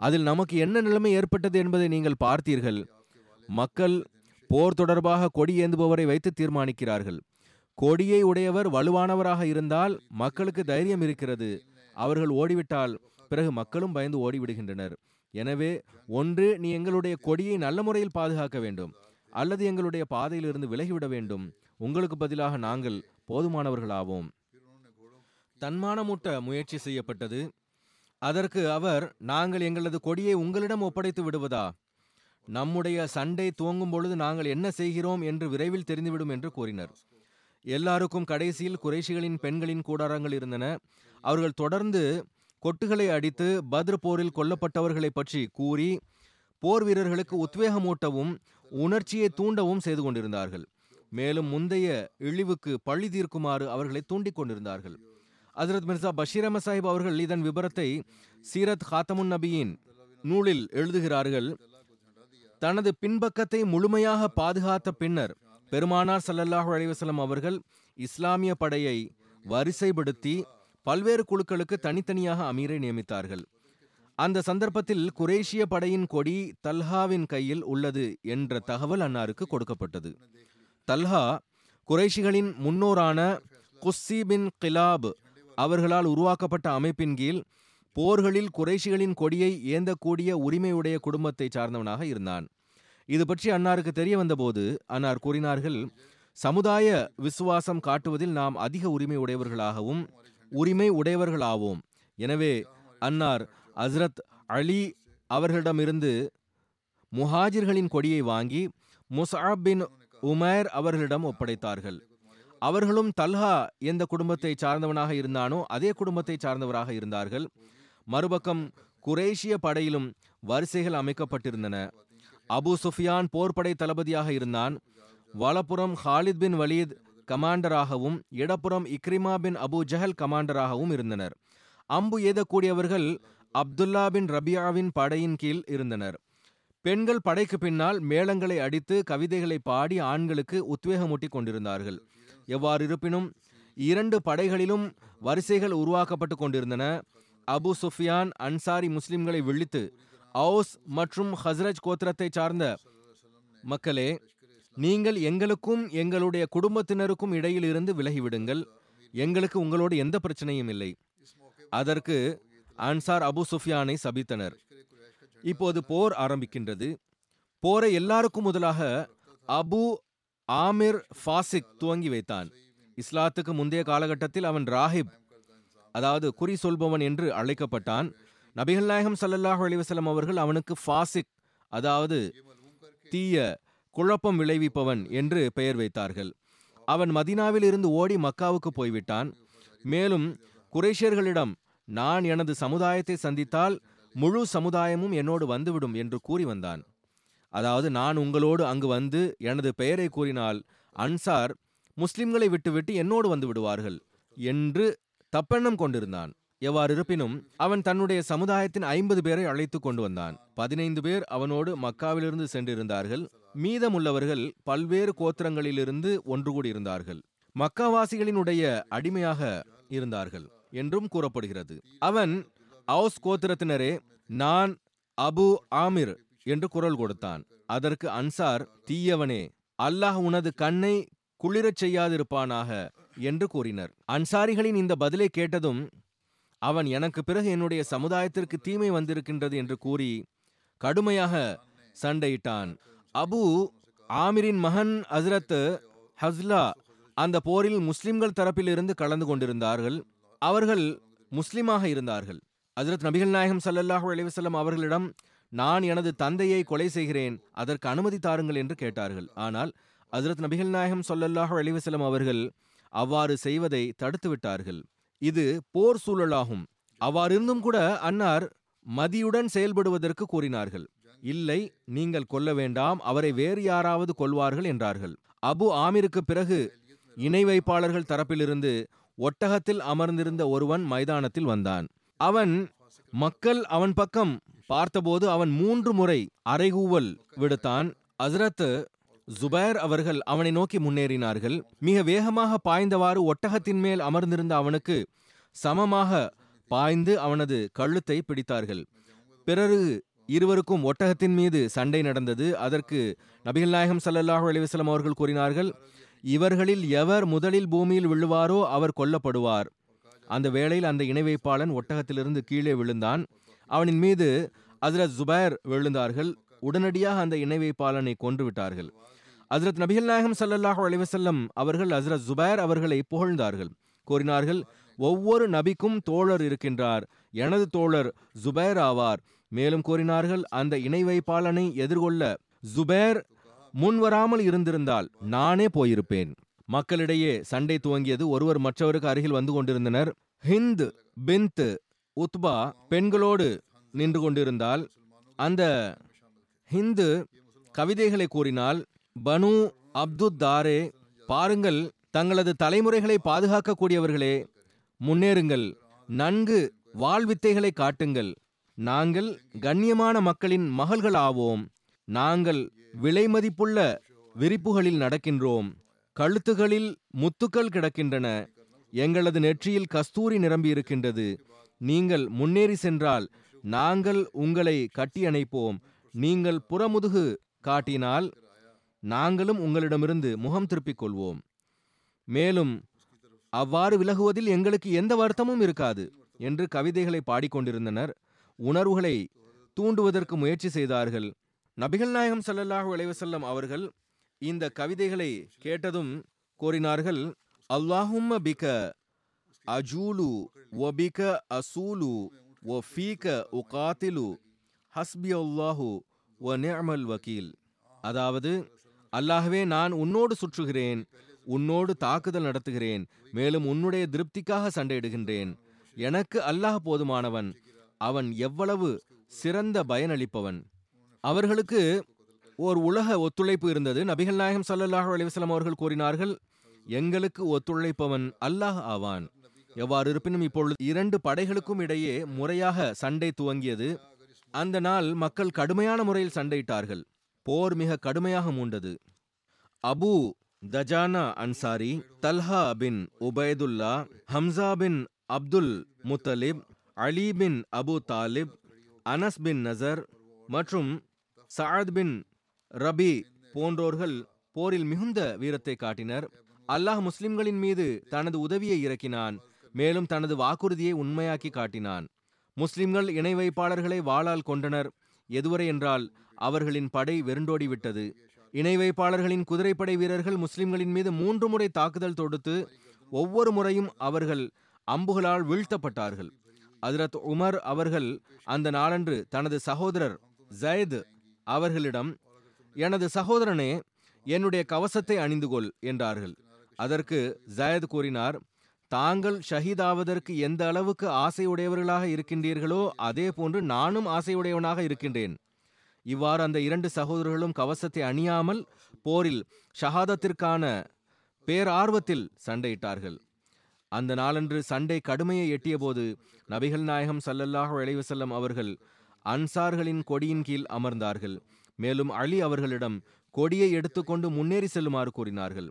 அதில் நமக்கு என்ன நிலைமை ஏற்பட்டது என்பதை நீங்கள் பார்த்தீர்கள். மக்கள் போர் தொடர்பாக கொடி ஏந்துபவரை வைத்து தீர்மானிக்கிறார்கள். கொடியை உடையவர் வலுவானவராக இருந்தால் மக்களுக்கு தைரியம் இருக்கிறது. அவர்கள் ஓடிவிட்டால் பிறகு மக்களும் பயந்து ஓடிவிடுகின்றனர். எனவே ஒன்று நீ எங்களுடைய கொடியை நல்ல முறையில் பாதுகாக்க வேண்டும் அல்லது எங்களுடைய பாதையிலிருந்து விலகிவிட வேண்டும். உங்களுக்கு பதிலாக நாங்கள் போதுமானவர்களாவோம். தன்மானமூட்ட முயற்சி செய்யப்பட்டது. அதற்கு அவர் நாங்கள் எங்களது கொடியை உங்களிடம் ஒப்படைத்து விடுவதா? நம்முடைய சண்டை துவங்கும் பொழுது நாங்கள் என்ன செய்கிறோம் என்று விரைவில் தெரிந்துவிடும் என்று கூறினர். எல்லாருக்கும் கடைசியில் குறைஷிகளின் பெண்களின் கூடாரங்கள் இருந்தன. அவர்கள் தொடர்ந்து கொட்டுகளை அடித்து பத்ர் போரில் கொல்லப்பட்டவர்களை பற்றி கூறி போர் வீரர்களுக்கு உத்வேகமூட்டவும் உணர்ச்சியை தூண்டவும் செய்து கொண்டிருந்தார்கள். மேலும் முந்தைய இழிவுக்கு பழி தீர்க்குமாறு அவர்களை தூண்டிக் கொண்டிருந்தார்கள். ஹஜரத் மிர்சா பஷீர் அஹமத் சாஹிப் அவர்கள் இதன் விபரத்தை சீரத் ஹாத்தமுன் நபியின் நூலில் எழுதுகிறார்கள். தனது பின்பக்கத்தை முழுமையாக பாதுகாத்த பின்னர் பெருமானார் சல்லல்லாஹு அலைஹி அவர்கள் இஸ்லாமிய படையை வரிசைப்படுத்தி பல்வேறு குழுக்களுக்கு தனித்தனியாக அமீரை நியமித்தார்கள். அந்த சந்தர்ப்பத்தில் குரேஷிய படையின் கொடி தல்ஹாவின் கையில் உள்ளது என்ற தகவல் அன்னாருக்கு கொடுக்கப்பட்டது. தல்ஹா குறைஷிகளின் முன்னோரான குஸ்ஸி பின் கிலாப் அவர்களால் உருவாக்கப்பட்ட அமைப்பின் கீழ் போர்களில் குறைஷிகளின் கொடியை ஏந்தக்கூடிய உரிமையுடைய குடும்பத்தை சார்ந்தவனாக இருந்தான். இது பற்றி அன்னாருக்கு தெரிய வந்தபோது அன்னார் கூறினார்கள் சமுதாய விசுவாசம் காட்டுவதில் நாம் அதிக உரிமை உடையவர்களாகவும் உரிமை உடையவர்களாவோம். எனவே அன்னார் ஹஸ்ரத் அலி அவர்களிடமிருந்து முஹாஜிர்களின் கொடியை வாங்கி முஸ்அப் பின் உமைர் அவர்களிடம் ஒப்படைத்தார்கள். அவர்களும் தல்ஹா எந்த குடும்பத்தை சார்ந்தவனாக இருந்தானோ அதே குடும்பத்தை சார்ந்தவராக இருந்தார்கள். மறுபக்கம் குரேஷிய படையிலும் வரிசைகள் அமைக்கப்பட்டிருந்தன. அபு சுஃபியான் போர்ப்படை தளபதியாக இருந்தான். வலப்புறம் ஹாலித் பின் வலீத் கமாண்டராகவும் இடப்புறம் இக்ரிமா பின் அபு ஜஹல் கமாண்டராகவும் இருந்தனர். அம்பு ஏதக்கூடியவர்கள் அப்துல்லா பின் ரபியாவின் படையின் கீழ் இருந்தனர். பெண்கள் படைக்கு பின்னால் மேளங்களை அடித்து கவிதைகளை பாடி ஆண்களுக்கு உத்வேகமூட்டி கொண்டிருந்தார்கள். எவ்வாறு இருப்பினும் இரண்டு படைகளிலும் வரிசைகள் உருவாக்கப்பட்டு கொண்டிருந்தன. அபு சுஃபியான் அன்சாரி முஸ்லிம்களை விழித்து அவுஸ் மற்றும் ஹஸ்ரஜ் கோத்திரத்தை சார்ந்த மக்களே நீங்கள் எங்களுக்கும் எங்களுடைய குடும்பத்தினருக்கும் இடையில் இருந்து விலகிவிடுங்கள். எங்களுக்கு உங்களோடு எந்த பிரச்சனையும் இல்லை. அதற்கு அன்சார் அபு சுஃபியானை சபித்தனர். இப்போது போர் ஆரம்பிக்கின்றது. போரை எல்லாருக்கும் முதலாக அபு ஆமிர் ஃபாசிக் துவங்கி வைத்தான். இஸ்லாத்துக்கு முந்தைய காலகட்டத்தில் அவன் ராஹிப் அதாவது குறி சொல்பவன் என்று அழைக்கப்பட்டான். நபிகள் நாயகம் சல்லல்லாஹ் அலிவசலம் அவர்கள் அவனுக்கு ஃபாசிக் அதாவது தீய குழப்பம் விளைவிப்பவன் என்று பெயர் வைத்தார்கள். அவன் மதினாவில் இருந்து ஓடி மக்காவுக்கு போய்விட்டான். மேலும் குரேஷியர்களிடம் நான் எனது சமுதாயத்தை சந்தித்தால் முழு சமுதாயமும் என்னோடு வந்துவிடும் என்று கூறி வந்தான். அதாவது நான் உங்களோடு அங்கு வந்து எனது பெயரை கூறினால் அன்சார் முஸ்லிம்களை விட்டுவிட்டு என்னோடு வந்து விடுவார்கள் என்று தப்பெண்ணம் கொண்டிருந்தான். எவ்வாறு இருப்பினும் அவன் தன்னுடைய சமுதாயத்தின் ஐம்பது பேரை அழைத்து கொண்டு வந்தான். பதினைந்து பேர் அவனோடு மக்காவிலிருந்து சென்றிருந்தார்கள். மீதமுள்ளவர்கள் பல்வேறு கோத்திரங்களிலிருந்து ஒன்று கூடியிருந்தார்கள். மக்காவாசிகளினுடைய அடிமையாக இருந்தார்கள் என்றும் கூறப்படுகிறது. அவன் அவுஸ் கோத்திரத்தினரே நான் அபு ஆமிர் என்று குரல் கொடுத்தான். அதற்கு அன்சார் தீயவனே அல்லாஹ் உனது கண்ணை குளிரச் செய்யாதிருப்பானாக என்று கூறினர். அன்சாரிகளின் இந்த பதிலை கேட்டதும் அவன் எனக்கு பிறகு என்னுடைய சமுதாயத்திற்கு தீமை வந்திருக்கின்றது என்று கூறி கடுமையாக சண்டையிட்டான். அபு ஆமிரின் மகன் ஹஸ்ரத் ஹஸ்லா அந்த போரில் முஸ்லிம்கள் தரப்பிலிருந்து கலந்து கொண்டிருந்தார்கள். அவர்கள் முஸ்லிமாக இருந்தார்கள். ஹசரத் நபிகள் நாயகம் சல்லல்லாஹூ அலைஹி அவர்களிடம் நான் எனது தந்தையை கொலை செய்கிறேன். அதற்கு அனுமதி தாருங்கள் என்று கேட்டார்கள். ஆனால் ஹசரத் நபிகள் நாயகம் ஸல்லல்லாஹு அலைஹி அவர்கள் அவ்வாறு செய்வதை தடுத்து விட்டார்கள். இது போர் சூழலாகும். அவ்வாறிருந்தும் கூட அன்னார் மதியுடன் செயல்படுவதற்கு கூறினார்கள். இல்லை நீங்கள் கொல்ல வேண்டாம் அவரை வேறு யாராவது கொள்வார்கள் என்றார்கள். அபு ஆமிருக்கு பிறகு இணை வைப்பாளர்கள் தரப்பிலிருந்து ஒட்டகத்தில் அமர்ந்திருந்த ஒருவன் மைதானத்தில் வந்தான். அவன் மக்கள் அவன் பக்கம் பார்த்தபோது அவன் மூன்று முறை அறைகூவல் விடுத்தான். அசரத் ஜுபைர் அவர்கள் அவனை நோக்கி முன்னேறினார்கள். மிக வேகமாக பாய்ந்தவாறு ஒட்டகத்தின் மேல் அமர்ந்திருந்த அவனுக்கு சமமாக பாய்ந்து அவனது கழுத்தை பிடித்தார்கள். பிறகு இருவருக்கும் ஒட்டகத்தின் மீது சண்டை நடந்தது. அதற்கு நபிகள் நாயகம் ஸல்லல்லாஹு அலிவசலம் அவர்கள் கூறினார்கள் இவர்களில் எவர் முதலில் பூமியில் விழுவாரோ அவர் கொல்லப்படுவார். அந்த வேளையில் அந்த இணை வைப்பாளன் ஒட்டகத்திலிருந்து கீழே விழுந்தான். அவனின் மீது அஸ்ரத் ஜுபைர் விழுந்தார்கள். உடனடியாக அந்த இணை வைப்பாளனை கொன்று விட்டார்கள். ஹஜ்ரத் நபிகள் நாயகம் சல்லல்லாஹு அலிவசல்லம் அவர்கள் அஸ்ரத் ஜுபைர் அவர்களை புகழ்ந்தார்கள். கூறினார்கள் ஒவ்வொரு நபிக்கும் தோழர் இருக்கின்றார். எனது தோழர் ஜுபைர் ஆவார். மேலும் கூறினார்கள் அந்த இணை வைப்பாளனை எதிர்கொள்ள ஜுபேர் முன்வராமல் இருந்திருந்தால் நானே போயிருப்பேன். மக்களிடையே சண்டை துவங்கியது ஒருவர் மற்றவருக்கு அருகில் வந்து கொண்டிருந்தனர். ஹிந்த் பின்த் உத்பா பெண்களோடு நின்று கொண்டிருந்தால் அந்த ஹிந்து கவிதைகளை கூறினால் பனு அப்துத் தாரே பாருங்கள் தங்களது தலைமுறைகளை பாதுகாக்கக்கூடியவர்களே முன்னேறுங்கள் நன்கு வாழ்வித்தைகளை காட்டுங்கள் நாங்கள் கண்ணியமான மக்களின் மகள்கள் ஆவோம் நாங்கள் விலைமதிப்புள்ள விரிப்புகளில் நடக்கின்றோம். கழுத்துகளில் முத்துக்கள் கிடக்கின்றன. எங்களது நெற்றியில் கஸ்தூரி நிரம்பி இருக்கின்றது. நீங்கள் முன்னேறி சென்றால் நாங்கள் உங்களை கட்டி அணைப்போம். நீங்கள் புறமுதுகு காட்டினால் நாங்களும் உங்களிடமிருந்து முகம் திருப்பிக் கொள்வோம். மேலும் அவ்வாறு விலகுவதில் எங்களுக்கு எந்த வருத்தமும் இருக்காது என்று கவிதைகளை பாடிக்கொண்டிருந்தனர் உணர்வுகளை தூண்டுவதற்கு முயற்சி செய்தார்கள். நபிகள் நாயகம் சல்லல்லாஹு அலைவசல்லம் அவர்கள் இந்த கவிதைகளை கேட்டதும் கோரினார்கள் அல்லாஹும்ம பிக அஜூலு வபிக அசூலு ஒ ஃபீக உகாத்திலு ஹஸ்பி அல்லாஹு ஒ நிஅமல் வக்கீல் அதாவது அல்லாஹ்வே நான் உன்னோடு சுற்றுகிறேன் உன்னோடு தாக்குதல் நடத்துகிறேன் மேலும் உன்னுடைய திருப்திக்காக சண்டையிடுகின்றேன். எனக்கு அல்லாஹ் போதுமானவன் அவன் எவ்வளவு சிறந்த பயனளிப்பவன். அவர்களுக்கு ஓர் உலக ஒத்துழைப்பு இருந்தது. நபிகள் நாயகம் ஸல்லல்லாஹு அலிவசலம் அவர்கள் கூறினார்கள் எங்களுக்கு ஒத்துழைப்பவன் அல்லாஹ் ஆவான். எவ்வாறு இருப்பினும் இப்பொழுது இரண்டு படைகளுக்கும் இடையே முறையாக சண்டை துவங்கியது. அந்த நாள் மக்கள் கடுமையான முறையில் சண்டையிட்டார்கள். போர் மிக கடுமையாக மூண்டது. Abu Dujana Ansari Talha bin Ubaidullah Hamza bin Abdul Muttalib Ali bin Abu Talib Anas bin Nazar மற்றும் சஅத் பின் ரபி போன்றோர்கள் போரில் மிகுந்த வீரத்தை காட்டினர். அல்லாஹ் முஸ்லிம்களின் மீது தனது உதவியை இறக்கினான் மேலும் தனது வாக்குறுதியை உண்மையாக்கி காட்டினான். முஸ்லிம்கள் இணை வைப்பாளர்களை வாளால் கொண்டனர் எதுவரை என்றால் அவர்களின் படை வெருண்டோடி விட்டது. இணை வைப்பாளர்களின் குதிரைப்படை வீரர்கள் முஸ்லிம்களின் மீது மூன்று முறை தாக்குதல் தொடுத்து ஒவ்வொரு முறையும் அவர்கள் அம்புகளால் வீழ்த்தப்பட்டார்கள். ஹஜ்ரத் உமர் அவர்கள் அந்த நாளன்று தனது சகோதரர் ஜயத் அவர்களிடம் எனது சகோதரனே என்னுடைய கவசத்தை அணிந்து கொள் என்றார்கள். அதற்கு ஜயத் கூறினார் தாங்கள் ஷஹீதாவதற்கு எந்த அளவுக்கு ஆசையுடையவர்களாக இருக்கின்றீர்களோ அதே போன்று நானும் ஆசையுடையவனாக இருக்கின்றேன். இவ்வாறு அந்த இரண்டு சகோதரர்களும் கவசத்தை அணியாமல் போரில் ஷஹாதத்திற்கான பேரார்வத்தில் சண்டையிட்டார்கள். அந்த நாளன்று சண்டை கடுமையை எட்டியபோது நபிகள் நாயகம் சல்லல்லாஹ் இளைவசல்லம் அவர்கள் அன்சார்களின் கொடியின் கீழ் அமர்ந்தார்கள். மேலும் அலி அவர்களிடம் கொடியை எடுத்துக்கொண்டு முன்னேறி செல்லுமாறு கூறினார்கள்.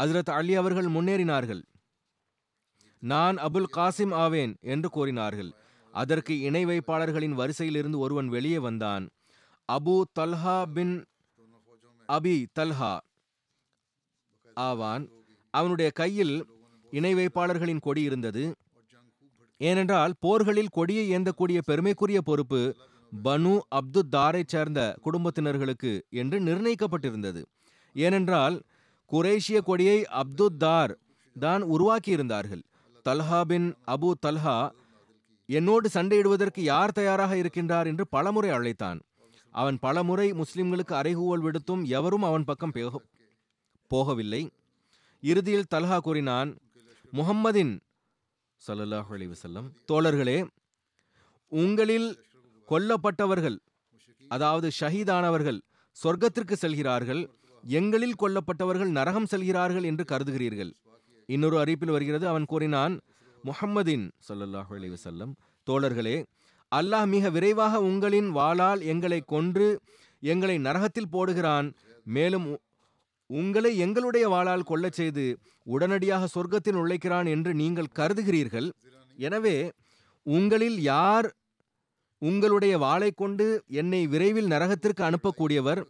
அஜரத் அலி அவர்கள் முன்னேறினார்கள். நான் அபுல் காசிம் ஆவேன் என்று கூறினார்கள். அதற்கு இணை வைப்பாளர்களின் வரிசையிலிருந்து ஒருவன் வெளியே வந்தான். Abu Talha bin Abi Talha. ஆவான். அவனுடைய கையில் இணை வைப்பாளர்களின் கொடி இருந்தது. ஏனென்றால் போர்களில் கொடியை ஏந்தக்கூடிய பெருமைக்குரிய பொறுப்பு பனு அப்து தாரை சேர்ந்த குடும்பத்தினர்களுக்கு என்று நிர்ணயிக்கப்பட்டிருந்தது. ஏனென்றால் குரேஷிய கொடியை அப்து தார் தான் உருவாக்கியிருந்தார்கள். தல்ஹா பின் அபு தல்ஹா என்னோடு சண்டையிடுவதற்கு யார் தயாராக இருக்கின்றார் என்று பலமுறை அழைத்தான். அவன் பலமுறை முஸ்லிம்களுக்கு அறைகூவல் விடுத்தும் எவரும் அவன் பக்கம் போக- போகவில்லை. இறுதியில் தல்ஹா கூறினான் முஹம்மதின் ஸல்லல்லாஹு அலைஹி தோழர்களே உங்களில் கொல்லப்பட்டவர்கள் அதாவது ஷஹீதானவர்கள் சொர்க்கத்திற்கு செல்கிறார்கள் எங்களில் கொல்லப்பட்டவர்கள் நரகம் செல்கிறார்கள் என்று கருதுகிறீர்கள். இன்னொரு அறிவிப்பில் வருகிறது அவன் கூறினான் முஹம்மதின் ஸல்லல்லாஹு அலைஹி வஸல்லம் தோழர்களே அல்லாஹ் மிக விரைவாக உங்களின் வாளால் எங்களை கொன்று எங்களை நரகத்தில் போடுகிறான். மேலும் உங்களை எங்களுடைய வாளால் கொல்லச் செய்து உடனடியாக சொர்க்கத்தில் நுழைக்கிறான் என்று நீங்கள் கருதுகிறீர்கள். எனவே உங்களில் யார் உங்களுடைய வாளை கொண்டு என்னை விரைவில் நரகத்திற்கு அனுப்பக்கூடியவர்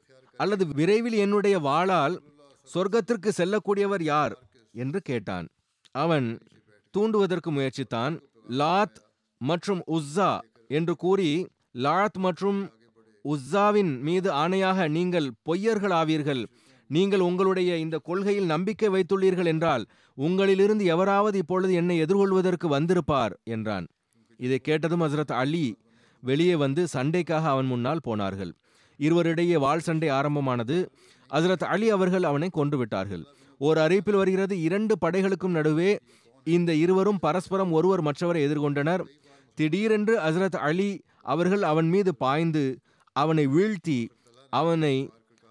அல்லது விரைவில் என்னுடைய வாளால் சொர்க்கத்திற்கு செல்லக்கூடியவர் யார் என்று கேட்டான். அவன் தூண்டுவதற்கு முயற்சித்தான். லாத் மற்றும் உஸ்ஸா என்று கூறி லாத் மற்றும் உஸ்ஸாவின் மீது ஆணையாக நீங்கள் பொய்யர்கள் ஆவீர்கள் நீங்கள் உங்களுடைய இந்த கொள்கையில் நம்பிக்கை வைத்துள்ளீர்கள் என்றால் உங்களிலிருந்து எவராவது இப்பொழுது என்னை எதிர்கொள்வதற்கு வந்திருப்பார் என்றான். இதை கேட்டதும் ஹசரத் அலி வெளியே வந்து சண்டைக்காக அவன் முன்னால் போனார்கள். இருவரிடையே வாள் சண்டை ஆரம்பமானது. ஹசரத் அலி அவர்கள் அவனை கொன்று விட்டார்கள். ஒரு அறிவிப்பில் வருகிறது இரண்டு படைகளுக்கும் நடுவே இந்த இருவரும் பரஸ்பரம் ஒருவர் மற்றவரை எதிர்கொண்டனர். திடீரென்று ஹசரத் அலி அவர்கள் அவன் மீது பாய்ந்து அவனை வீழ்த்தி அவனை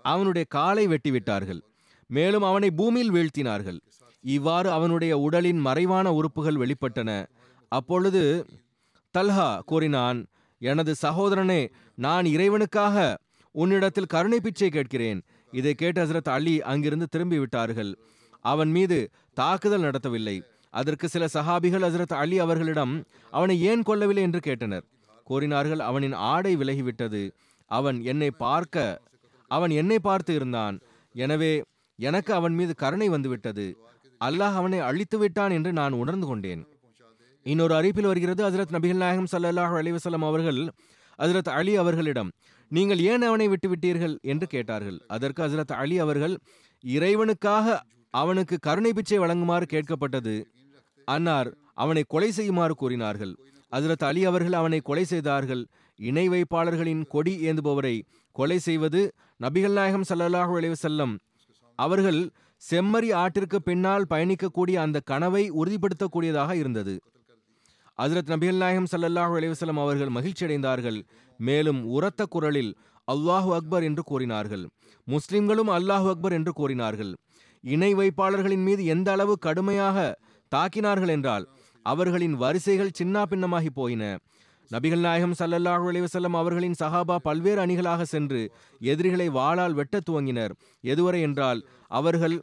அவனுடைய காலை வெட்டிவிட்டார்கள். மேலும் அவனை பூமியில் வீழ்த்தினார்கள். இவ்வாறு அவனுடைய உடலின் மறைவான உறுப்புகள் வெளிப்பட்டன. அப்பொழுது தல்ஹா கூறினான் எனது சகோதரனே நான் இறைவனுக்காக உன்னிடத்தில் கருணை பிச்சை கேட்கிறேன். இதை கேட்டு ஹசரத் அலி அங்கிருந்து திரும்பி விட்டார்கள் அவன் மீது தாக்குதல் நடத்தவில்லை. அதற்கு சில சஹாபிகள் ஹசரத் அலி அவர்களிடம் அவனை ஏன் கொல்லவில்லை? என்று கேட்டனர். கூறினார்கள் அவனின் ஆடை விலகிவிட்டது. அவன் என்னை பார்க்க அவன் என்னை பார்த்து இருந்தான். எனவே எனக்கு அவன் மீது கருணை வந்துவிட்டது. அல்லாஹ் அவனை அழித்து விட்டான் என்று நான் உணர்ந்து கொண்டேன். இன்னொரு அறிவிப்பில் வருகிறது ஹசரத் நபிகள் நாயகம் சல்லாஹ் அலிவசலம் அவர்கள் ஹசரத் அலி அவர்களிடம் நீங்கள் ஏன் அவனை விட்டு விட்டீர்கள்? என்று கேட்டார்கள். அதற்கு ஹசரத் அலி அவர்கள் இறைவனுக்காக அவனுக்கு கருணை பிச்சை வழங்குமாறு கேட்கப்பட்டது. அன்னார் அவனை கொலை செய்யுமாறு கூறினார்கள். ஹசரத் அலி அவர்கள் அவனை கொலை செய்தார்கள். இணை வைப்பாளர்களின் கொடி ஏந்துபவரை கொலை செய்வது நபிகள் நாயகம் ஸல்லல்லாஹு அலைஹி செல்லம் அவர்கள் செம்மறி ஆட்டிற்கு பின்னால் பயணிக்கக்கூடிய அந்த கனவை உறுதிப்படுத்தக்கூடியதாக இருந்தது. ஹஜரத் நபிகள் நாயகம் சல்லல்லாஹு அலைஹி செல்லம் அவர்கள் மகிழ்ச்சி அடைந்தார்கள் மேலும் உரத்த குரலில் அல்லாஹு அக்பர் என்று கூறினார்கள். முஸ்லிம்களும் அல்லாஹு அக்பர் என்று கூறினார்கள். இணை வைப்பாளர்களின் மீது எந்த அளவு கடுமையாக தாக்கினார்கள் என்றால் அவர்களின் வரிசைகள் சின்னா பின்னமாகி போயின. நபிகள் நாயகம் ஸல்லல்லாஹு அலைவசல்லம் அவர்களின் சஹாபா பல்வேறு அணிகளாக சென்று எதிரிகளை வாளால் வெட்டத் துவங்கினர். எதுவரை என்றால் அவர்கள்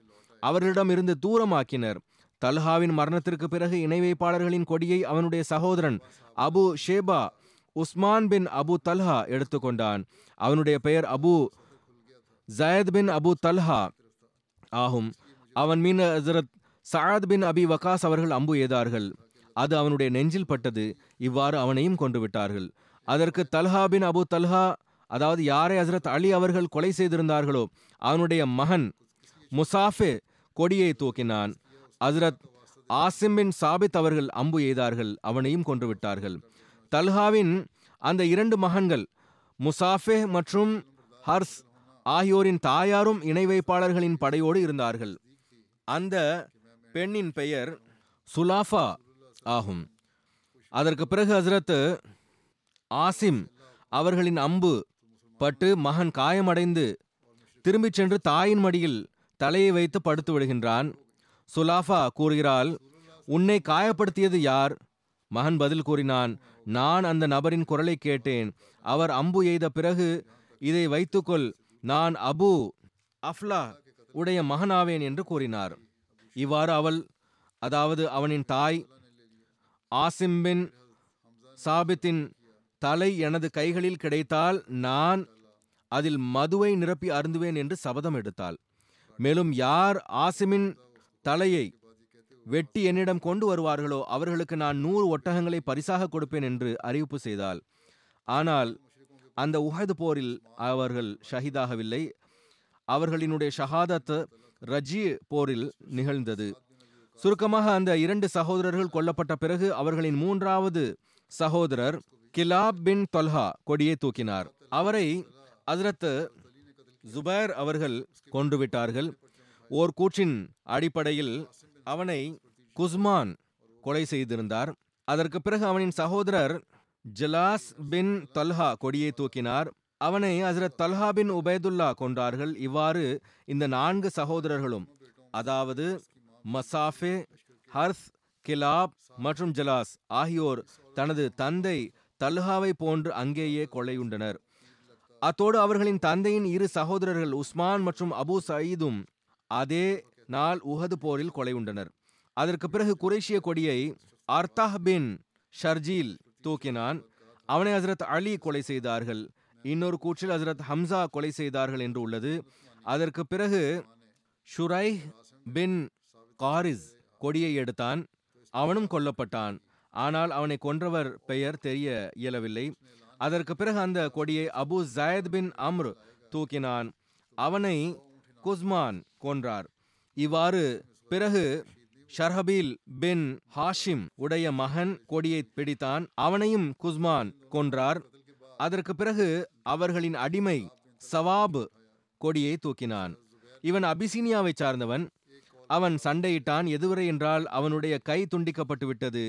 அவர்களிடம் இருந்து தூரமாக்கினர். தல்ஹாவின் மரணத்திற்கு பிறகு இணை வைப்பாளர்களின் கொடியை அவனுடைய சகோதரன் Abu Shaybah Uthman bin Abu Talha எடுத்துக்கொண்டான் அவனுடைய பெயர் Abu Zayd bin Abu Talha ஆகும். அவன் மீன் ஹசரத் சஅத் பின் அபி வகாஸ் அவர்கள் அம்பு எய்தார்கள். அது அவனுடைய நெஞ்சில் பட்டது. இவ்வாறு அவனையும் கொண்டு விட்டார்கள் அதற்கு தல்ஹா பின் அபு தல்ஹா அதாவது யாரை ஹசரத் அலி அவர்கள் கொலை செய்திருந்தார்களோ அவனுடைய மகன் முசாஃபே கொடியை தூக்கினான். ஹசரத் ஆசிம் பின் சாபித் அவர்கள் அம்பு எய்தார்கள் அவனையும் கொன்று விட்டார்கள் தல்ஹாவின் அந்த இரண்டு மகன்கள் முசாஃபே மற்றும் ஹர்ஸ் ஆகியோரின் தாயாரும் இணை வைப்பாளர்களின் படையோடு இருந்தார்கள். அந்த பெண்ணின் பெயர் சுலாஃபா. ஆகும். அதற்கு பிறகு ஹசரத் ஆசிம் அவர்களின் அம்பு பட்டு மகன் காயமடைந்து திரும்பிச் சென்று தாயின் மடியில் தலையை வைத்து படுத்து விடுகின்றான். சுலாஃபா கூறுகிறாள் உன்னை காயப்படுத்தியது யார்? மகன் பதில் கூறினான் நான் அந்த நபரின் குரலை கேட்டேன். அவர் அம்பு எய்த பிறகு இதை வைத்துக்கொள். நான் அபு அஃப்லா உடைய மகனாவேன் என்று கூறினார். இவ்வாறு அவள் அதாவது அவனின் தாய் ஆசிம் பின் சாபித்தின் தலை எனது கைகளில் கிடைத்தால் நான் அதில் மதுவை நிரப்பி அருந்துவேன் என்று சபதம் எடுத்தாள். மேலும் யார் ஆசிமின் தலையை வெட்டி என்னிடம் கொண்டு வருவார்களோ அவர்களுக்கு நான் நூறு ஒட்டகங்களை பரிசாக கொடுப்பேன் என்று அறிவிப்பு செய்தாள். ஆனால் அந்த உஹது போரில் அவர்கள் ஷஹீதாகவில்லை. அவர்களினுடைய ஷஹாதத் ரஜி போரில் நிகழ்ந்தது. சுருக்கமாக அந்த இரண்டு சகோதரர்கள் கொல்லப்பட்ட பிறகு அவர்களின் மூன்றாவது சகோதரர் கிலாப் பின் தொல்ஹா கொடியை தூக்கினார். அவரை அதிரத்து ஜுபைர் அவர்கள் கொன்றுவிட்டார்கள் ஓர் கூற்றின் அடிப்படையில் அவனை குஸ்மான் கொலை செய்திருந்தார். அதற்கு பிறகு அவனின் சகோதரர் ஜலாஸ் பின் தல்ஹா கொடியை தூக்கினார். அவனை ஹசரத் தல்ஹா பின் உபைதுல்லா கொன்றார்கள். இவ்வாறு இந்த நான்கு சகோதரர்களும் அதாவது மசாஃபே ஹர்ஸ் கிலாப் மற்றும் ஜலாஸ் ஆகியோர் தனது தந்தை தல்ஹாவை போன்று அங்கேயே கொலையுண்டனர். அத்தோடு அவர்களின் தந்தையின் இரு சகோதரர்கள் உஸ்மான் மற்றும் அபு சயீதும் அதே நாள் உஹது போரில் கொலையுண்டனர். அதற்கு பிறகு குரேஷிய கொடியை அர்தாஹ் பின் ஷர்ஜீல் தூக்கினான். அவனை ஹசரத் அலி கொலை செய்தார்கள். இன்னொரு கூற்றில் ஹசரத் ஹம்சா கொலை செய்தார்கள் என்று உள்ளது. அதற்கு பிறகு ஷுரை பின் காரிஸ் கொடியை எடுத்தான். அவனும் கொல்லப்பட்டான். ஆனால் அவனை கொன்றவர் பெயர் தெரிய இயலவில்லை. அதற்கு பிறகு அந்த கொடியை அபு ஜயத் பின் அம்ர் தூக்கினான். அவனை குஸ்மான் கொன்றார். இவ்வாறு பிறகு ஷர்ஹபீல் பின் ஹாஷிம் உடைய மகன் கொடியை பிடித்தான். அவனையும் குஸ்மான் கொன்றார். அதற்கு பிறகு அவர்களின் அடிமை சவாப் கொடியை தூக்கினான். இவன் அபிசீனியாவை சார்ந்தவன். அவன் சண்டையிட்டான் எதுவரை என்றால் அவனுடைய கை துண்டிக்கப்பட்டு விட்டது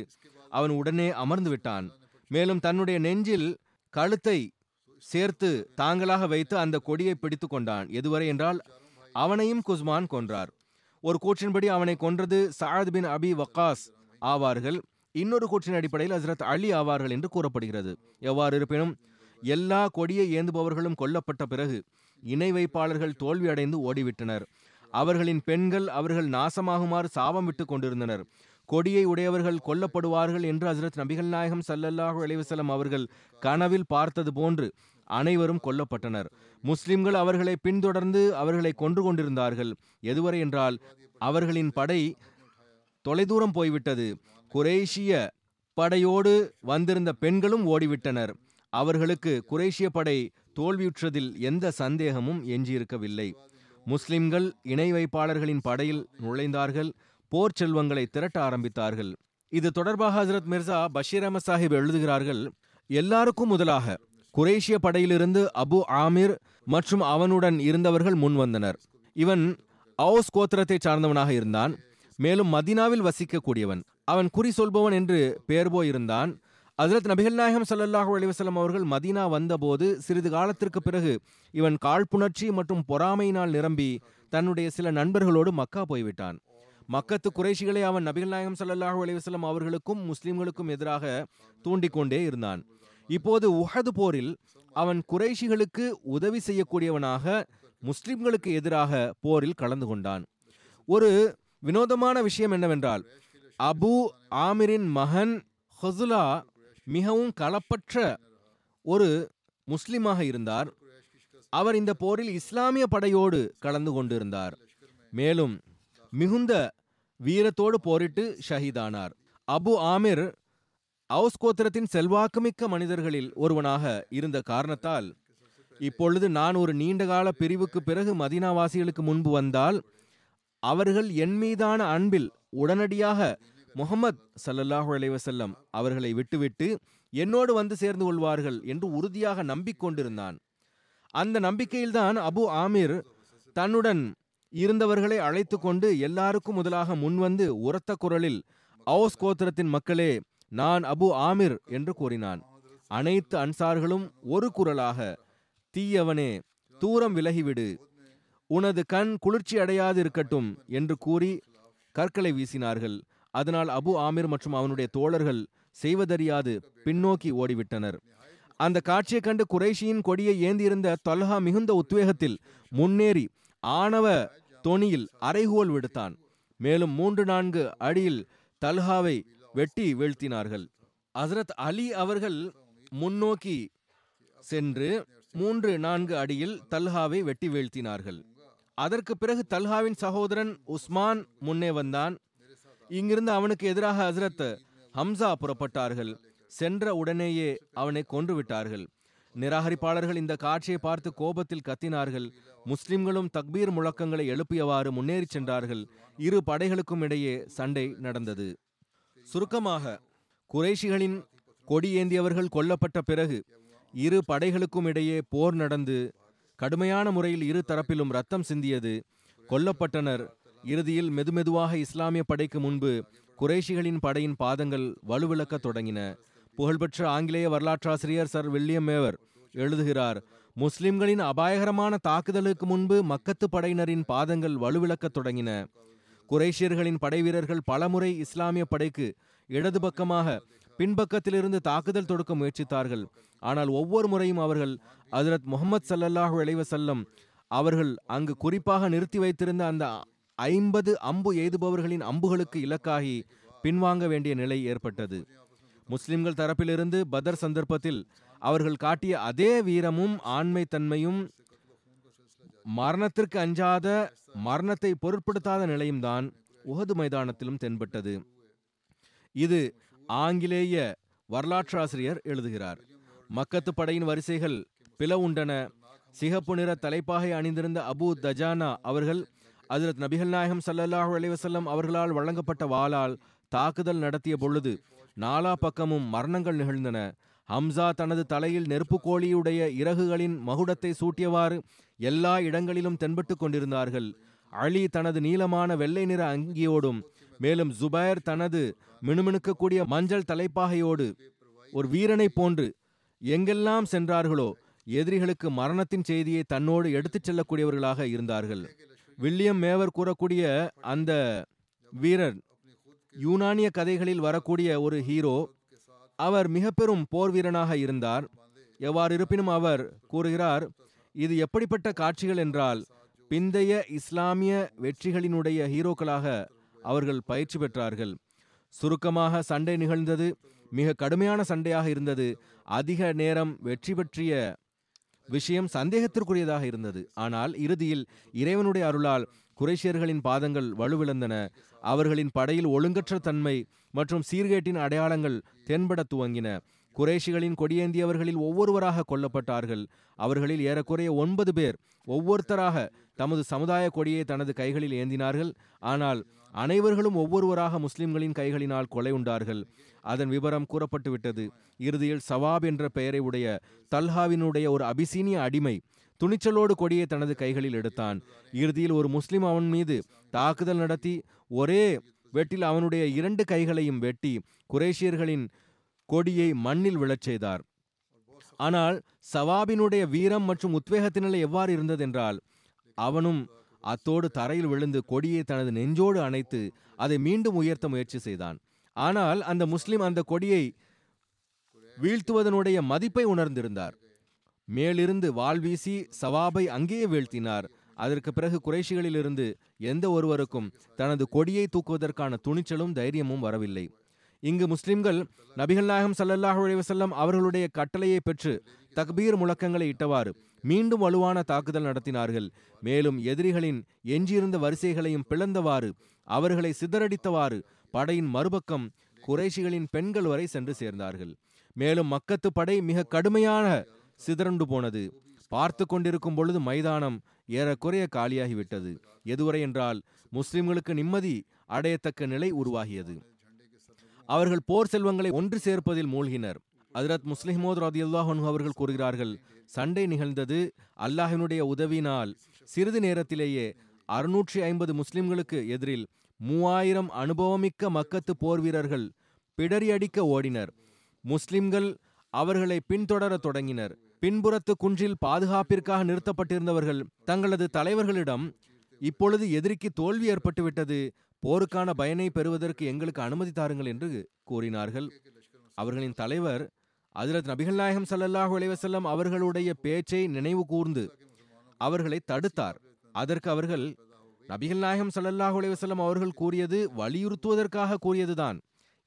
அவன் உடனே அமர்ந்து விட்டான் மேலும் தன்னுடைய நெஞ்சில் கழுத்தை சேர்த்து தாங்களாக வைத்து அந்த கொடியை பிடித்து கொண்டான். எதுவரை என்றால் அவனையும் குஸ்மான் கொன்றார். ஒரு கூற்றின்படி அவனை கொன்றது சாத் பின் அபி வக்காஸ் ஆவார்கள். இன்னொரு கூற்றின் அடிப்படையில் ஹசரத் அலி ஆவார்கள் என்று கூறப்படுகிறது. எவ்வாறு இருப்பினும் எல்லா கொடியை ஏந்துபவர்களும் கொல்லப்பட்ட பிறகு இணை வைப்பாளர்கள் தோல்வியடைந்து ஓடிவிட்டனர். அவர்களின் பெண்கள் அவர்கள் நாசமாகுமாறு சாபம் விட்டு கொண்டிருந்தனர். கொடியை உடையவர்கள் கொல்லப்படுவார்கள் என்று ஹசரத் நபிகள் நாயகம் சல்லல்லாஹு அலைவசலம் அவர்கள் கனவில் பார்த்தது போன்று அனைவரும் கொல்லப்பட்டனர். முஸ்லிம்கள் அவர்களை பின்தொடர்ந்து அவர்களை கொன்று கொண்டிருந்தார்கள். எதுவரை என்றால் அவர்களின் படை தொலைதூரம் போய்விட்டது. குரேஷிய படையோடு வந்திருந்த பெண்களும் ஓடிவிட்டனர். அவர்களுக்கு குரேஷிய படை தோல்வியுற்றதில் எந்த சந்தேகமும் எஞ்சியிருக்கவில்லை. முஸ்லிம்கள் இணை வைப்பாளர்களின் படையில் நுழைந்தார்கள் போர் செல்வங்களை திரட்ட ஆரம்பித்தார்கள். இது தொடர்பாக ஹசரத் மிர்சா பஷீர் அஹமத் சாஹிப் எழுதுகிறார்கள் எல்லாருக்கும் முதலாக குரேஷிய படையிலிருந்து அபு ஆமிர் மற்றும் அவனுடன் இருந்தவர்கள் முன் வந்தனர். இவன் அவுஸ் கோத்திரத்தை சார்ந்தவனாக இருந்தான் மேலும் மதினாவில் வசிக்கக்கூடியவன். அவன் குறி சொல்பவன் என்று பெயர் போயிருந்தான் ஹசரத் நபிகள் நாயகம் சல்லல்லாஹு அலிவசலம் அவர்கள் மதீனா வந்தபோது சிறிது காலத்திற்கு பிறகு இவன் காழ்ப்புணர்ச்சி மற்றும் பொறாமையினால் நிரம்பி தன்னுடைய சில நண்பர்களோடு மக்கா போய்விட்டான். மக்கத்து குறைஷிகளை அவன் நபிகள் நாயகம் சல்லல்லாஹு அலிவசலம் அவர்களுக்கும் முஸ்லிம்களுக்கும் எதிராக தூண்டிக்கொண்டே இருந்தான். இப்போது உஹது போரில் அவன் குறைஷிகளுக்கு உதவி செய்யக்கூடியவனாக முஸ்லிம்களுக்கு எதிராக போரில் கலந்து கொண்டான். ஒரு வினோதமான விஷயம் என்னவென்றால் அபு ஆமிரின் மகன் ஹசுலா மிகவும் களப்பற்ற ஒரு முஸ்லிமாக இருந்தார். அவர் இந்த போரில் இஸ்லாமிய படையோடு கலந்து கொண்டிருந்தார். மேலும் மிகுந்த வீரத்தோடு போரிட்டு ஷஹீதானார். அபு ஆமிர் அவுஸ் கோத்திரத்தின் செல்வாக்குமிக்க மனிதர்களில் ஒருவனாக இருந்த காரணத்தால் இப்பொழுது நான் ஒரு நீண்டகால பிரிவுக்கு பிறகு மதினாவாசிகளுக்கு முன்பு வந்தால் அவர்கள் என் மீதான அன்பில் உடனடியாக முகமது சல்லல்லாஹு அலைவசல்லம் அவர்களை விட்டுவிட்டு என்னோடு வந்து சேர்ந்து கொள்வார்கள் என்று உறுதியாக நம்பிக்கொண்டிருந்தான். அந்த நம்பிக்கையில்தான் அபு ஆமீர் தன்னுடன் இருந்தவர்களை அழைத்து கொண்டு எல்லாருக்கும் முதலாக முன்வந்து உரத்த குரலில் அவுஸ் கோத்திரத்தின் மக்களே நான் அபு ஆமிர் என்று கூறினான். அனைத்து அன்சார்களும் ஒரு குரலாக தீயவனே தூரம் விலகிவிடு உனது கண் குளிர்ச்சி அடையாது இருக்கட்டும் என்று கூறி கற்களை வீசினார்கள். அதனால் அபு ஆமிர் மற்றும் அவனுடைய தோழர்கள் செய்வதறியாது பின்னோக்கி ஓடிவிட்டனர். அந்த காட்சியைக் கண்டு குறைஷியின் கொடியை ஏந்தியிருந்த தொல்ஹா மிகுந்த உத்வேகத்தில் முன்னேறி ஆணவ தொனியில் அரைகோல் விடுத்தான். மேலும் மூன்று நான்கு அடியில் தல்ஹாவை வெட்டி வீழ்த்தினார்கள். ஹசரத் அலி அவர்கள் முன்னோக்கி சென்று மூன்று நான்கு அடியில் தல்ஹாவை வெட்டி வீழ்த்தினார்கள். அதற்கு பிறகு தல்ஹாவின் சகோதரன் உஸ்மான் முன்னே வந்தான். இங்கிருந்து அவனுக்கு எதிராக ஹசரத் ஹம்சா புறப்பட்டார்கள். சென்ற உடனேயே அவனை கொன்றுவிட்டார்கள். நிராகரிப்பாளர்கள் இந்த காட்சியை பார்த்து கோபத்தில் கத்தினார்கள். முஸ்லிம்களும் தக்பீர் முழக்கங்களை எழுப்பியவாறு முன்னேறிச் சென்றார்கள். இரு படைகளுக்கும் இடையே சண்டை நடந்தது. சுருக்கமாக குறைஷிகளின் கொடி ஏந்தியவர்கள் கொல்லப்பட்ட பிறகு இரு படைகளுக்கும் இடையே போர் நடந்து கடுமையான முறையில் இரு தரப்பிலும் ரத்தம் சிந்தியது. கொல்லப்பட்டனர் இறுதியில் மெதுமெதுவாக இஸ்லாமிய படைக்கு முன்பு குறைஷிகளின் படையின் பாதங்கள் வலுவிழக்க தொடங்கின. புகழ்பெற்ற ஆங்கிலேய வரலாற்றாசிரியர் சர் வில்லியம் மேவர் எழுதுகிறார் முஸ்லிம்களின் அபாயகரமான தாக்குதலுக்கு முன்பு மக்கத்து படையினரின் பாதங்கள் வலுவிழக்க தொடங்கின. குறைஷியர்களின் படைவீரர்கள் பலமுறை இஸ்லாமிய படைக்கு இடது பக்கமாக பின்பக்கத்திலிருந்து தாக்குதல் தொடுக்க முயற்சித்தார்கள். ஆனால் ஒவ்வொரு முறையும் அவர்கள் ஹஜரத் முகமது சல்லல்லாஹு இளைவசல்லம் அவர்கள் அங்கு குறிப்பாக நிறுத்தி வைத்திருந்த அந்த ஐம்பது அம்பு எய்துபவர்களின் அம்புகளுக்கு இலக்காகி பின்வாங்க வேண்டிய நிலை ஏற்பட்டது. முஸ்லிம்கள் தரப்பிலிருந்து பதர் சந்தர்ப்பத்தில் அவர்கள் காட்டிய அதே வீரமும் ஆண்மை தன்மையும் மரணத்திற்கு அஞ்சாத மரணத்தை பொருட்படுத்தாத நிலையும் தான் உகது மைதானத்திலும் தென்பட்டது. இது ஆங்கிலேய வரலாற்றாசிரியர் எழுதுகிறார். மக்கத்து படையின் வரிசைகள் பிளவுண்டன. சிகப்பு நிற தலைப்பாகை அணிந்திருந்த அபு தஜானா அவர்கள் ஹஜரத் நபிகள் நாயகம் சல்லல்லாஹு அலைவசல்லம் அவர்களால் வழங்கப்பட்ட வாளால் தாக்குதல் நடத்திய பொழுது நாலா பக்கமும் மரணங்கள் நிகழ்ந்தன. ஹம்சா தனது தலையில் நெருப்பு கோழியுடைய இறகுகளின் மகுடத்தை சூட்டியவாறு எல்லா இடங்களிலும் தென்பட்டு கொண்டிருந்தார்கள். அலி தனது நீளமான வெள்ளை நிற அங்கியோடும் மேலும் ஜுபைர் தனது மினுமினுக்கக்கூடிய மஞ்சள் தலைப்பாகையோடு ஒரு வீரனைப் போன்று எங்கெல்லாம் சென்றார்களோ எதிரிகளுக்கு மரணத்தின் செய்தியை தன்னோடு எடுத்துச் செல்லக்கூடியவர்களாக இருந்தார்கள். வில்லியம் மேவர் கூறக்கூடிய அந்த வீரர் யூனானிய கதைகளில் வரக்கூடிய ஒரு ஹீரோ அவர் மிக பெரும் போர் வீரனாக இருந்தார். எவ்வாறு இருப்பினும் அவர் கூறுகிறார் இது எப்படிப்பட்ட காட்சிகள் என்றால் பிந்தைய இஸ்லாமிய வெற்றிகளினுடைய ஹீரோக்களாக அவர்கள் பயிற்சி பெற்றார்கள். சுருக்கமாக சண்டை நிகழ்ந்தது மிக கடுமையான சண்டையாக இருந்தது. அதிக நேரம் வெற்றி பெற்றிய விஷயம் சந்தேகத்திற்குரியதாக இருந்தது. ஆனால் இறுதியில் இறைவனுடைய அருளால் குறைஷியர்களின் பாதங்கள் வலுவிழந்தன. அவர்களின் படையில் ஒழுங்கற்ற தன்மை மற்றும் சீர்கேட்டின் அடையாளங்கள் தென்பட துவங்கின. குறைஷிகளின் கொடியேந்தியவர்களில் ஒவ்வொருவராக கொல்லப்பட்டார்கள். அவர்களில் ஏறக்குறைய ஒன்பது பேர் ஒவ்வொருத்தராக தமது சமுதாய கொடியை தனது கைகளில் ஏந்தினார்கள். ஆனால் அனைவர்களும் ஒவ்வொருவராக முஸ்லிம்களின் கைகளினால் கொலை உண்டார்கள். அதன் விவரம் கூறப்பட்டுவிட்டது. இறுதியில் சவாப் என்ற பெயரை உடைய தல்ஹாவினுடைய ஒரு அபிசீனிய அடிமை துணிச்சலோடு கொடியை தனது கைகளில் எடுத்தான். இறுதியில் ஒரு முஸ்லிம் அவன் மீது தாக்குதல் நடத்தி ஒரே வெட்டில் அவனுடைய இரண்டு கைகளையும் வெட்டி குரேஷியர்களின் கொடியை மண்ணில் விழச் செய்தார். ஆனால் சவாபினுடைய வீரம் மற்றும் உத்வேகத்தினிலை எவ்வாறு இருந்ததென்றால் அவனும் அத்தோடு தரையில் விழுந்து கொடியை தனது நெஞ்சோடு அணைத்து அதை மீண்டும் உயர்த்த முயற்சி செய்தான். ஆனால் அந்த முஸ்லிம் அந்த கொடியை வீழ்த்துவதனுடைய மதிப்பை உணர்ந்திருந்தார். மேலிருந்து வாள் வீசி சவாபை அங்கேயே வீழ்த்தினார். அதற்கு பிறகு குறைஷிகளிலிருந்து எந்த ஒருவருக்கும் தனது கொடியை தூக்குவதற்கான துணிச்சலும் தைரியமும் வரவில்லை. இங்கு முஸ்லிம்கள் நபிகள் நாயகம் ஸல்லல்லாஹு செல்லம் அவர்களுடைய கட்டளையை பெற்று தக்பீர் முழக்கங்களை இட்டவாறு மீண்டும் வலுவான தாக்குதல் நடத்தினார்கள். மேலும் எதிரிகளின் எஞ்சியிருந்த வரிசைகளையும் பிளந்தவாறு அவர்களை சிதறடித்தவாறு படையின் மறுபக்கம் குறைஷிகளின் பெண்கள் வரை சென்று சேர்ந்தார்கள். மேலும் மக்கத்து படை மிக கடுமையான சிதறண்டு போனது. பார்த்து கொண்டிருக்கும் பொழுது மைதானம் ஏறக்குறைய காலியாகிவிட்டது. எதுவரை என்றால் முஸ்லிம்களுக்கு நிம்மதி அடையத்தக்க நிலை உருவாகியது. அவர்கள் போர் செல்வங்களை ஒன்று சேர்ப்பதில் மூழ்கினர். ஹஜரத் முஸ்லிமோத் ரதியுல்லாஹ் அவர்கள் கூறுகிறார்கள் சண்டை நிகழ்ந்தது அல்லாஹினுடைய உதவினால் சிறிது நேரத்திலேயே அறுநூற்றி ஐம்பது முஸ்லிம்களுக்கு எதிரில் மூவாயிரம் அனுபவமிக்க மக்கத்து போர் வீரர்கள் பிடரியடிக்க ஓடினர். முஸ்லிம்கள் அவர்களை பின்தொடரத் தொடங்கினர். பின்புறத்து குன்றில் பாதுகாப்பிற்காக நிறுத்தப்பட்டிருந்தவர்கள் தங்களது தலைவர்களிடம் இப்பொழுது எதிரிக்கு தோல்வி ஏற்பட்டுவிட்டது போருக்கான பயனை பெறுவதற்கு எங்களுக்கு அனுமதி தாருங்கள் என்று கூறினார்கள். அவர்களின் தலைவர் அதிரத் நபிகள் நாயகம் சல்லல்லாஹு அலைவசல்லம் அவர்களுடைய பேச்சை நினைவு கூர்ந்து அவர்களை தடுத்தார். அதற்கு அவர்கள் நபிகள் நாயகம் சல்லல்லாஹு அலைவசல்லம் அவர்கள் கூறியது வலியுறுத்துவதற்காக கூறியதுதான்.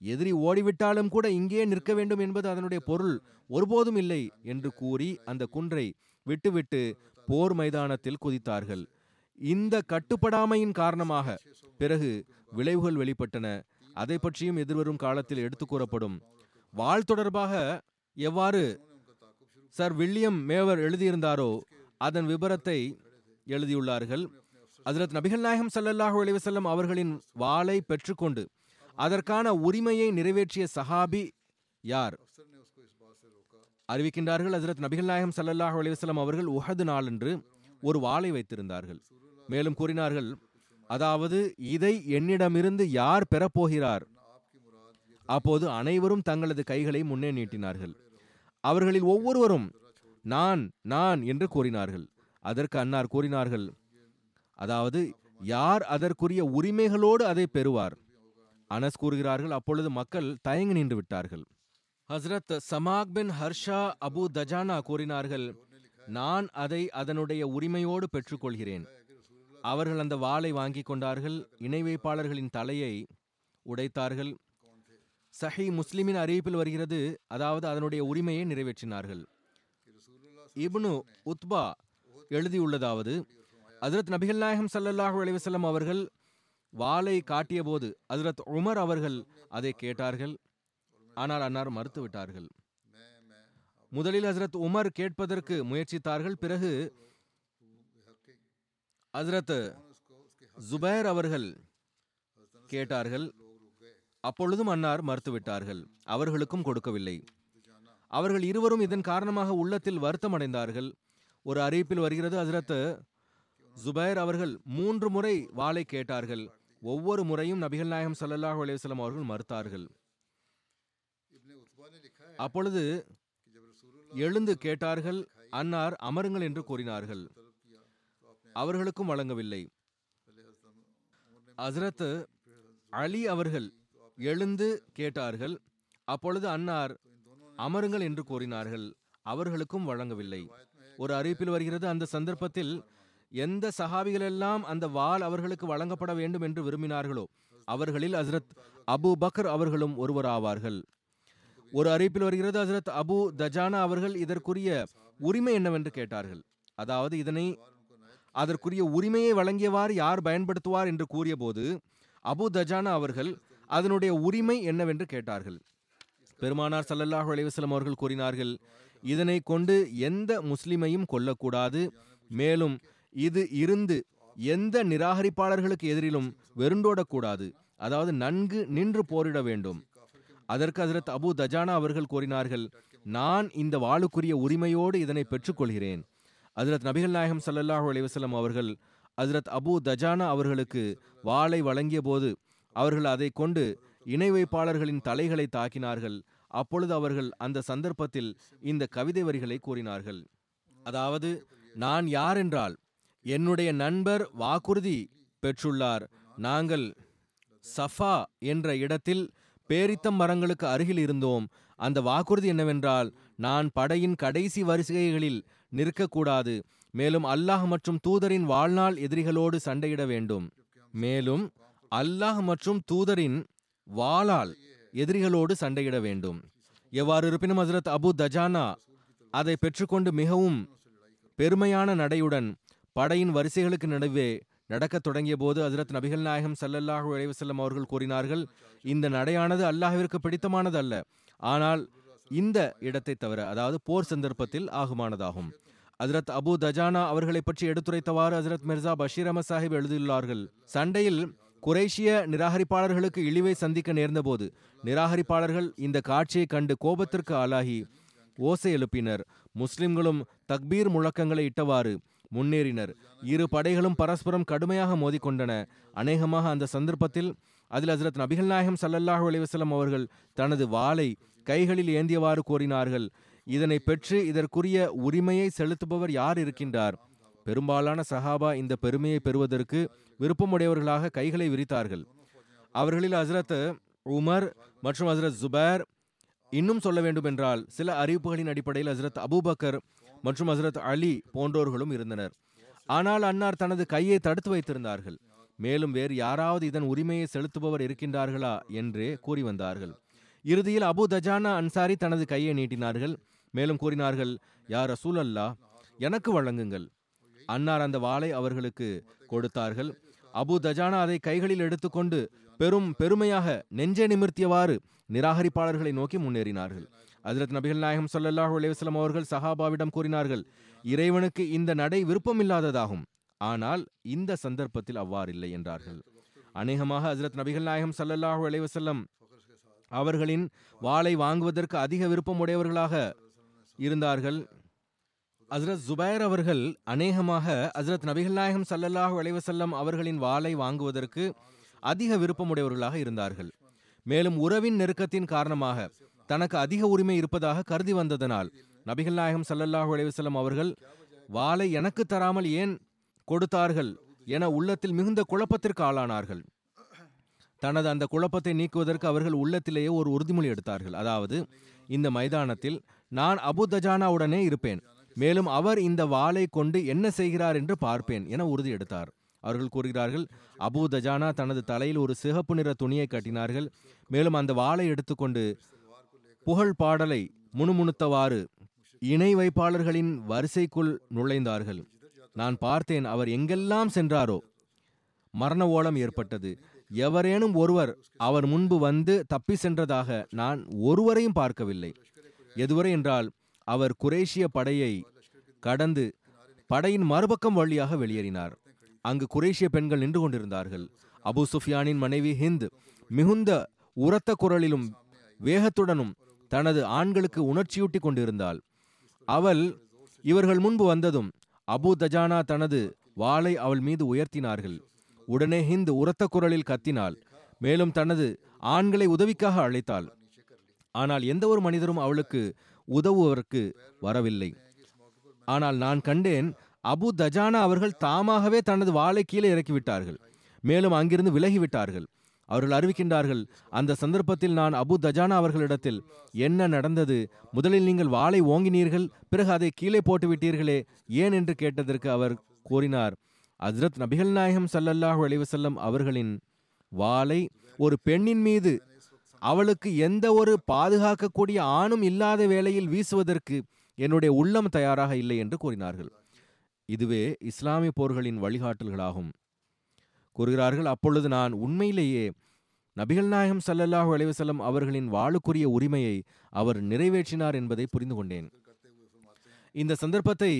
எதிரி ஓடிவிட்டாலும் கூட இங்கே நிற்க வேண்டும் என்பது அதனுடைய பொருள் ஒருபோதும் இல்லை என்று கூறி அந்த குன்றை விட்டுவிட்டு போர் மைதானத்தில் குதித்தார்கள். இந்த கட்டுப்படாமையின் காரணமாக பிறகு விளைவுகள் வெளிப்பட்டன. அதை பற்றியும் எதிர்வரும் காலத்தில் எடுத்துக் கூறப்படும். வாழ் தொடர்பாக எவ்வாறு சர் வில்லியம் மேவர் எழுதியிருந்தாரோ அதன் விபரத்தை எழுதியுள்ளார்கள். அதிரத் நபிகள் நாயகம் சல்லல்லாஹு அலைஹி அவர்களின் வாளை பெற்றுக்கொண்டு அதற்கான உரிமையை நிறைவேற்றிய சஹாபி யார்? அறிவிக்கின்றார்கள் அதிரத் நபிகள் நாயகம் சல்லல்லாஹு அலைஹி அவர்கள் உஹது நாளன்று ஒரு வாளை வைத்திருந்தார்கள். மேலும் கூறினார்கள் அதாவது இதை என்னிடமிருந்து யார் பெறப்போகிறார்? அப்போது அனைவரும் தங்களது கைகளை முன்னே நீட்டினார்கள். அவர்களில் ஒவ்வொருவரும் நான் நான் என்று கூறினார்கள். அதற்கு அன்னார் கூறினார்கள் அதாவது யார் அதற்குரிய உரிமைகளோடு அதை பெறுவார்? அனஸ் கூறுகிறார்கள் அப்பொழுது மக்கள் தயங்கி நின்று விட்டார்கள். ஹஸ்ரத் சமாக் பின் ஹர்ஷா அபு தஜானா கூறினார்கள் நான் அதை அதனுடைய உரிமையோடு பெற்றுக்கொள்கிறேன். அவர்கள் அந்த வாளை வாங்கி கொண்டார்கள். இணை வைப்பாளர்களின் தலையை உடைத்தார்கள். சஹி முஸ்லிமின் அறிவிப்பில் வருகிறது அதாவது அதனுடைய உரிமையை நிறைவேற்றினார்கள். இப்னு உத்பா எழுதியுள்ளதாவது அதிரத் நபிகள் நாயகம் ஸல்லல்லாஹு அலைஹி அவர்கள் வாளை காட்டியபோது அதிரத் உமர் அவர்கள் அதை கேட்டார்கள். ஆனால் அன்னார் மறுத்து விட்டார்கள் முதலில் ஹசரத் உமர் கேட்பதற்கு முயற்சித்தார்கள். பிறகு ஹசரத் ஜுபைர் அவர்கள் கேட்டார்கள் அப்பொழுதும் அன்னார் மறுத்துவிட்டார்கள் அவர்களுக்கும் கொடுக்கவில்லை. அவர்கள் இருவரும் இதன் காரணமாக உள்ளத்தில் வருத்தம் அடைந்தார்கள் ஒரு அறிவிப்பில் வருகிறது ஹசரத் ஜுபைர் அவர்கள் மூன்று முறை வாளை கேட்டார்கள். ஒவ்வொரு முறையும் நபிகள் நாயகம் ஸல்லல்லாஹு அலைஹி அவர்கள் மறுத்தார்கள். அப்பொழுது எழுந்து கேட்டார்கள் அன்னார் அமருங்கள் என்று கூறினார்கள். அவர்களுக்கும் வழங்கவில்லை. ஹஸ்ரத் அலி அவர்கள் எழுந்து கேட்டார்கள் அப்பொழுது அன்னார் அமருங்கள் என்று கூறினார்கள் அவர்களுக்கும் வழங்கவில்லை. ஒரு அறிவிப்பில் வருகிறது அந்த சந்தர்ப்பத்தில் எந்த சஹாபிகளெல்லாம் அந்த வாள் அவர்களுக்கு வழங்கப்பட வேண்டும் என்று விரும்பினார்களோ அவர்களில் ஹஸ்ரத் அபு பக்ர் அவர்களும் ஒருவராவார்கள். ஒரு அறிவிப்பில் வருகிறது ஹஸ்ரத் அபு தஜானா அவர்கள் இதற்குரிய உரிமை என்னவென்று கேட்டார்கள். அதாவது இதனை அதற்குரிய உரிமையை வழங்கியவாறு யார் பயன்படுத்துவார் என்று கூறியபோது அபு தஜானா அவர்கள் அதனுடைய உரிமை என்னவென்று கேட்டார்கள். பெருமானார் சல்லல்லாஹு அலைவாஸ்லம் அவர்கள் கூறினார்கள் இதனை கொண்டு எந்த முஸ்லிமையும் கொல்லக்கூடாது. மேலும் இது இருந்து எந்த நிராகரிப்பாளர்களுக்கு எதிரிலும் வெருண்டோடக்கூடாது அதாவது நன்கு நின்று போரிட வேண்டும். அதற்கு அதிரத் அபு தஜானா அவர்கள் கூறினார்கள் நான் இந்த வாளுக்குரிய உரிமையோடு இதனை பெற்றுக்கொள்கிறேன். ஹஜரத் நபிகள் நாயகம் சல்லல்லாஹூ அலைவசலம் அவர்கள் அதிரத் அபு தஜானா அவர்களுக்கு வாளை வழங்கிய போது அவர்கள் அதை கொண்டு இணை வைப்பாளர்களின் தலைகளை தாக்கினார்கள். அப்பொழுது அவர்கள் அந்த சந்தர்ப்பத்தில் இந்த கவிதை வரிகளை கூறினார்கள். அதாவது நான் யார் என்றால் என்னுடைய நண்பர் வாக்குறுதி பெற்றுள்ளார். நாங்கள் சஃபா என்ற இடத்தில் பேரித்தம் மரங்களுக்கு அருகில் இருந்தோம். அந்த வாக்குறுதி என்னவென்றால் நான் படையின் கடைசி வரிசைகளில் நிற்கக்கூடாது. மேலும் அல்லாஹ் மற்றும் தூதரின் வாழ்நாள் எதிரிகளோடு சண்டையிட வேண்டும். மேலும் அல்லாஹ் மற்றும் தூதரின் வாளால் எதிரிகளோடு சண்டையிட வேண்டும். எவ்வாறு இருப்பினும் ஹசரத் அபு தஜானா அதை பெற்றுக்கொண்டு மிகவும் பெருமையான நடையுடன் படையின் வரிசைகளுக்கு நடுவே நடக்கத் தொடங்கிய போது ஹசரத் நபிகள் நாயகம் சல்லல்லாஹு அலைவசல்லம் அவர்கள் கூறினார்கள் இந்த நடையானது அல்லாஹிற்கு பிடித்தமானது அல்ல ஆனால் இந்த இடத்தை தவிர அதாவது போர் சந்தர்ப்பத்தில் ஆகுமானதாகும். ஹஜரத் அபு தஜானா அவர்களை பற்றி எடுத்துரைத்தவாறு ஹஜரத் மிர்சா பஷீர் அஹமத் சாஹிப் எழுதியுள்ளார்கள். சண்டையில் குரேஷிய நிராகரிப்பாளர்களுக்கு இழிவை சந்திக்க நேர்ந்தபோது நிராகரிப்பாளர்கள் இந்த காட்சியை கண்டு கோபத்திற்கு ஆளாகி ஓசை எழுப்பினர். முஸ்லிம்களும் தக்பீர் முழக்கங்களை இட்டவாறு முன்னேறினர். இரு படைகளும் பரஸ்பரம் கடுமையாக மோதிக்கொண்டன. அநேகமாக அந்த சந்தர்ப்பத்தில் அதில் ஹசரத் நபிகள் நாயகம் சல்லல்லாஹு அலைஹி அவர்கள் தனது வாளை கைகளில் ஏந்தியவாறு கூறினார்கள். இதனை பெற்று இதற்குரிய உரிமையை செலுத்துபவர் யார் இருக்கின்றார்? பெரும்பாலான சஹாபா இந்த பெருமையை பெறுவதற்கு விருப்பமுடையவர்களாக கைகளை விரித்தார்கள். அவர்களில் ஹசரத் உமர் மற்றும் ஹசரத் ஜுபேர் இன்னும் சொல்ல வேண்டுமென்றால் சில அறிவிப்புகளின் அடிப்படையில் ஹசரத் அபூபக்கர் மற்றும் ஹசரத் அலி போன்றோர்களும் இருந்தனர். ஆனால் அன்னார் தனது கையை தடுத்து வைத்திருந்தார்கள். மேலும் வேறு யாராவது இதன் உரிமையை செலுத்துபவர் இருக்கின்றார்களா? என்றே கூறி வந்தார்கள். இறுதியில் அபு தஜானா அன்சாரி தனது கையை நீட்டினார்கள். மேலும் கூறினார்கள் யார் ரசூல் அல்லா எனக்கு வழங்குங்கள். அன்னார் அந்த வாளை அவர்களுக்கு கொடுத்தார்கள். அபு தஜானா அதை கைகளில் எடுத்துக்கொண்டு பெரும் பெருமையாக நெஞ்சே நிமிர்த்தியவாறு நிராகரிப்பாளர்களை நோக்கி முன்னேறினார்கள். அதிரத் நபிகள் நாயகம் சொல்லல்லாஹ் அலைஹி அவர்கள் சஹாபாவிடம் கூறினார்கள் இறைவனுக்கு இந்த நடை விருப்பமில்லாததாகும். ஆனால் இந்த சந்தர்ப்பத்தில் அவ்வாறில்லை என்றார்கள். அநேகமாக ஹஜரத் நபிகள் நாயகம் ஸல்லல்லாஹு அலைவசல்லம் அவர்களின் வாளை வாங்குவதற்கு அதிக விருப்பம் உடையவர்களாக இருந்தார்கள். ஹசரத் ஜுபைர் அவர்கள் அநேகமாக ஹசரத் நபிகள் நாயகம் சல்லல்லாஹ் அலைஹி அவர்களின் வாளை வாங்குவதற்கு அதிக விருப்பமுடையவர்களாக இருந்தார்கள். மேலும் உறவின் நெருக்கத்தின் காரணமாக தனக்கு அதிக உரிமை இருப்பதாக கருதி வந்ததனால் நபிகள் நாயகம் சல்லல்லாஹ் அலைஹி அவர்கள் வாளை எனக்கு தராமல் ஏன் கொடுத்தார்கள் என உள்ளத்தில் மிகுந்த குழப்பத்திற்கு ஆளானார்கள். தனது அந்த குழப்பத்தை நீக்குவதற்கு அவர்கள் உள்ளத்திலேயே ஒரு உறுதிமொழி எடுத்தார்கள். அதாவது இந்த மைதானத்தில் நான் அபு தஜானாவுடனே இருப்பேன். மேலும் அவர் இந்த வாளை கொண்டு என்ன செய்கிறார் என்று பார்ப்பேன் என உறுதி எடுத்தார். அவர்கள் கூறுகிறார்கள் அபு தஜானா தனது தலையில் ஒரு சிகப்பு நிற துணியை கட்டினார்கள். மேலும் அந்த வாளை எடுத்துக்கொண்டு புகழ் பாடலை முணுமுணுத்தவாறு இணை வைப்பாளர்களின் வரிசைக்குள் நுழைந்தார்கள். நான் பார்த்தேன் அவர் எங்கெல்லாம் சென்றாரோ. மரண ஓலம் ஏற்பட்டது. எவரேனும் ஒருவர் அவர் முன்பு வந்து தப்பி சென்றதாக நான் ஒருவரையும் பார்க்கவில்லை. எதுவரை என்றால் அவர் குரேஷிய படையை கடந்து படையின் மறுபக்கம் வழியாக வெளியேறினார். அங்கு குரேஷிய பெண்கள் நின்று கொண்டிருந்தார்கள். அபு சுஃபியானின் மனைவி ஹிந்த் மிகுந்த உரத்த குரலிலும் வேகத்துடனும் தனது ஆண்களுக்கு உணர்ச்சியூட்டி கொண்டிருந்தாள். அவள் இவர்கள் முன்பு வந்ததும் அபு தஜானா தனது வாளை அவள் மீது உயர்த்தினார்கள். உடனே ஹிந்த் உரத்த குரலில் கத்தினாள். மேலும் தனது ஆண்களை உதவிக்காக அழைத்தாள். ஆனால் எந்த ஒரு மனிதரும் அவளுக்கு உதவுவதற்கு வரவில்லை. ஆனால் நான் கண்டேன் அபு தஜானா அவர்கள் தாமாகவே தனது வாளை கீழே இறக்கிவிட்டார்கள். மேலும் அங்கிருந்து விலகிவிட்டார்கள். அவர்கள் அறிவிக்கின்றார்கள் அந்த சந்தர்ப்பத்தில் நான் அபு தஜானா அவர்களிடத்தில் என்ன நடந்தது? முதலில் நீங்கள் வாளை ஓங்கினீர்கள் பிறகு அதை கீழே போட்டுவிட்டீர்களே ஏன் என்று கேட்டதற்கு அவர் கூறினார். ஹஜ்ரத் நபிகள் நாயகம் சல்லல்லாஹு அலிவசல்லம் அவர்களின் வாளை ஒரு பெண்ணின் மீது அவளுக்கு எந்த ஒரு பாதுகாக்கக்கூடிய ஆணும் இல்லாத வேளையில் வீசுவதற்கு என்னுடைய உள்ளம் தயாராக இல்லை என்று கூறினார்கள். இதுவே இஸ்லாமிய போர்களின் வழிகாட்டல்களாகும். கூறுகிறார்கள் அப்பொழுது நான் உண்மையிலேயே நபிகள் நாயகம் சல்லல்லாஹு அலைவசல்லம் அவர்களின் வாளுக்குரிய உரிமையை அவர் நிறைவேற்றினார் என்பதை புரிந்து கொண்டேன் இந்த சந்தர்ப்பத்தை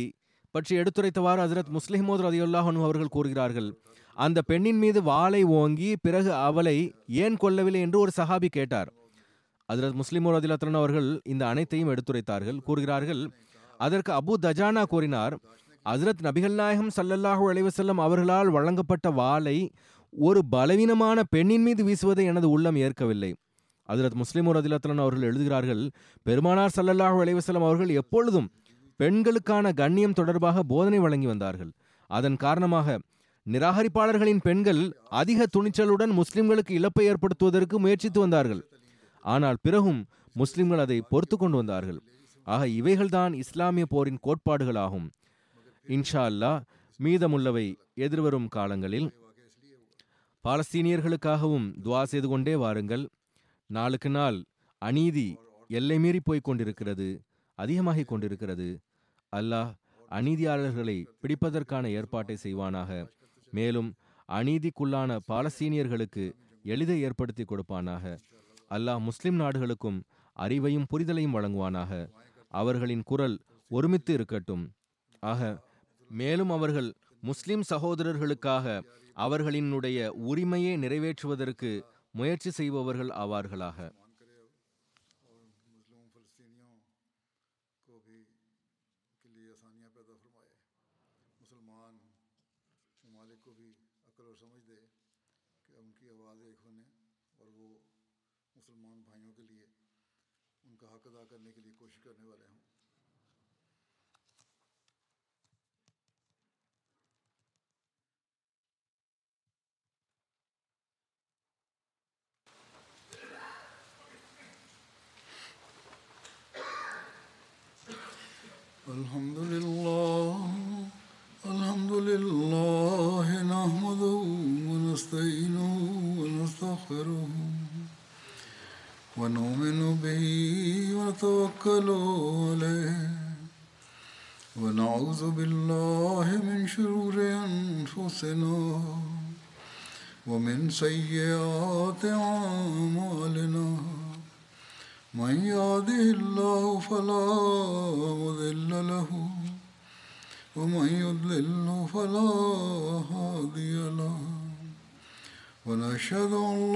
பற்றி எடுத்துரைத்தவாறு ஹசரத் முஸ்லிமோத் ரதியுல்லாஹ் அன்ஹு அவர்கள் கூறுகிறார்கள் அந்த பெண்ணின் மீது வாளை ஓங்கி பிறகு அவளை ஏன் கொல்லவில்லை என்று ஒரு சஹாபி கேட்டார். ஹசரத் முஸ்லிமோ ரதிலத்தன் அவர்கள் இந்த அனைத்தையும் எடுத்துரைத்தார்கள் கூறுகிறார்கள் அதற்கு அபு தஜானா கூறினார் ஹசரத் நபிகள் நாயகம் சல்லல்லாஹு அலைவசல்லம் அவர்களால் வழங்கப்பட்ட வாளை ஒரு பலவீனமான பெண்ணின் மீது வீசுவதை எனது உள்ளம் ஏற்கவில்லை. அதிரத் முஸ்லிமோ ரதிலத்தன் அவர்கள் எழுதுகிறார்கள் பெருமானார் சல்லல்லாஹு அலைவசல்லம் அவர்கள் எப்பொழுதும் பெண்களுக்கான கண்ணியம் தொடர்பாக போதனை வழங்கி வந்தார்கள். அதன் காரணமாக நிராகரிப்பாளர்களின் பெண்கள் அதிக துணிச்சலுடன் முஸ்லிம்களுக்கு இழப்பை ஏற்படுத்துவதற்கு முயற்சித்து வந்தார்கள். ஆனால் பிறகும் முஸ்லிம்கள் அதை பொறுத்து கொண்டு வந்தார்கள். ஆக இவைகள்தான் இஸ்லாமிய போரின் கோட்பாடுகளாகும். இன்ஷா அல்லாஹ் மீதமுள்ளவை எதிர்வரும் காலங்களில். பாலஸ்தீனியர்களுக்காகவும் துவா செய்து கொண்டே வாருங்கள். நாளுக்கு நாள் அநீதி எல்லை மீறி போய்க் கொண்டிருக்கிறது. அதிகமாகிக் கொண்டிருக்கிறது. அல்லாஹ் அநீதியாளர்களை பிடிப்பதற்கான ஏற்பாட்டை செய்வானாக. மேலும் அநீதிக்குள்ளான பாலஸ்தீனியர்களுக்கு எளிதை ஏற்படுத்தி கொடுப்பானாக. அல்லாஹ் முஸ்லிம் நாடுகளுக்கும் அறிவையும் புரிதலையும் வழங்குவானாக. அவர்களின் குரல் ஒருமித்து இருக்கட்டும். ஆக மேலும் அவர்கள் முஸ்லிம் சகோதரர்களுக்காக அவர்களினுடைய உரிமையை நிறைவேற்றுவதற்கு முயற்சி செய்பவர்கள் ஆவார்களாக. ونتوكل عليه. ونعوذ بالله من شرور أنفسنا ومن سيئات أعمالنا. من يهده الله فلا مضل له ومن يضلل فلا هادي له. ونشهد أن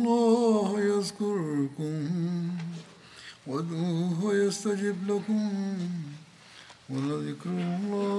يستجب لكم ولذكر الله أكبر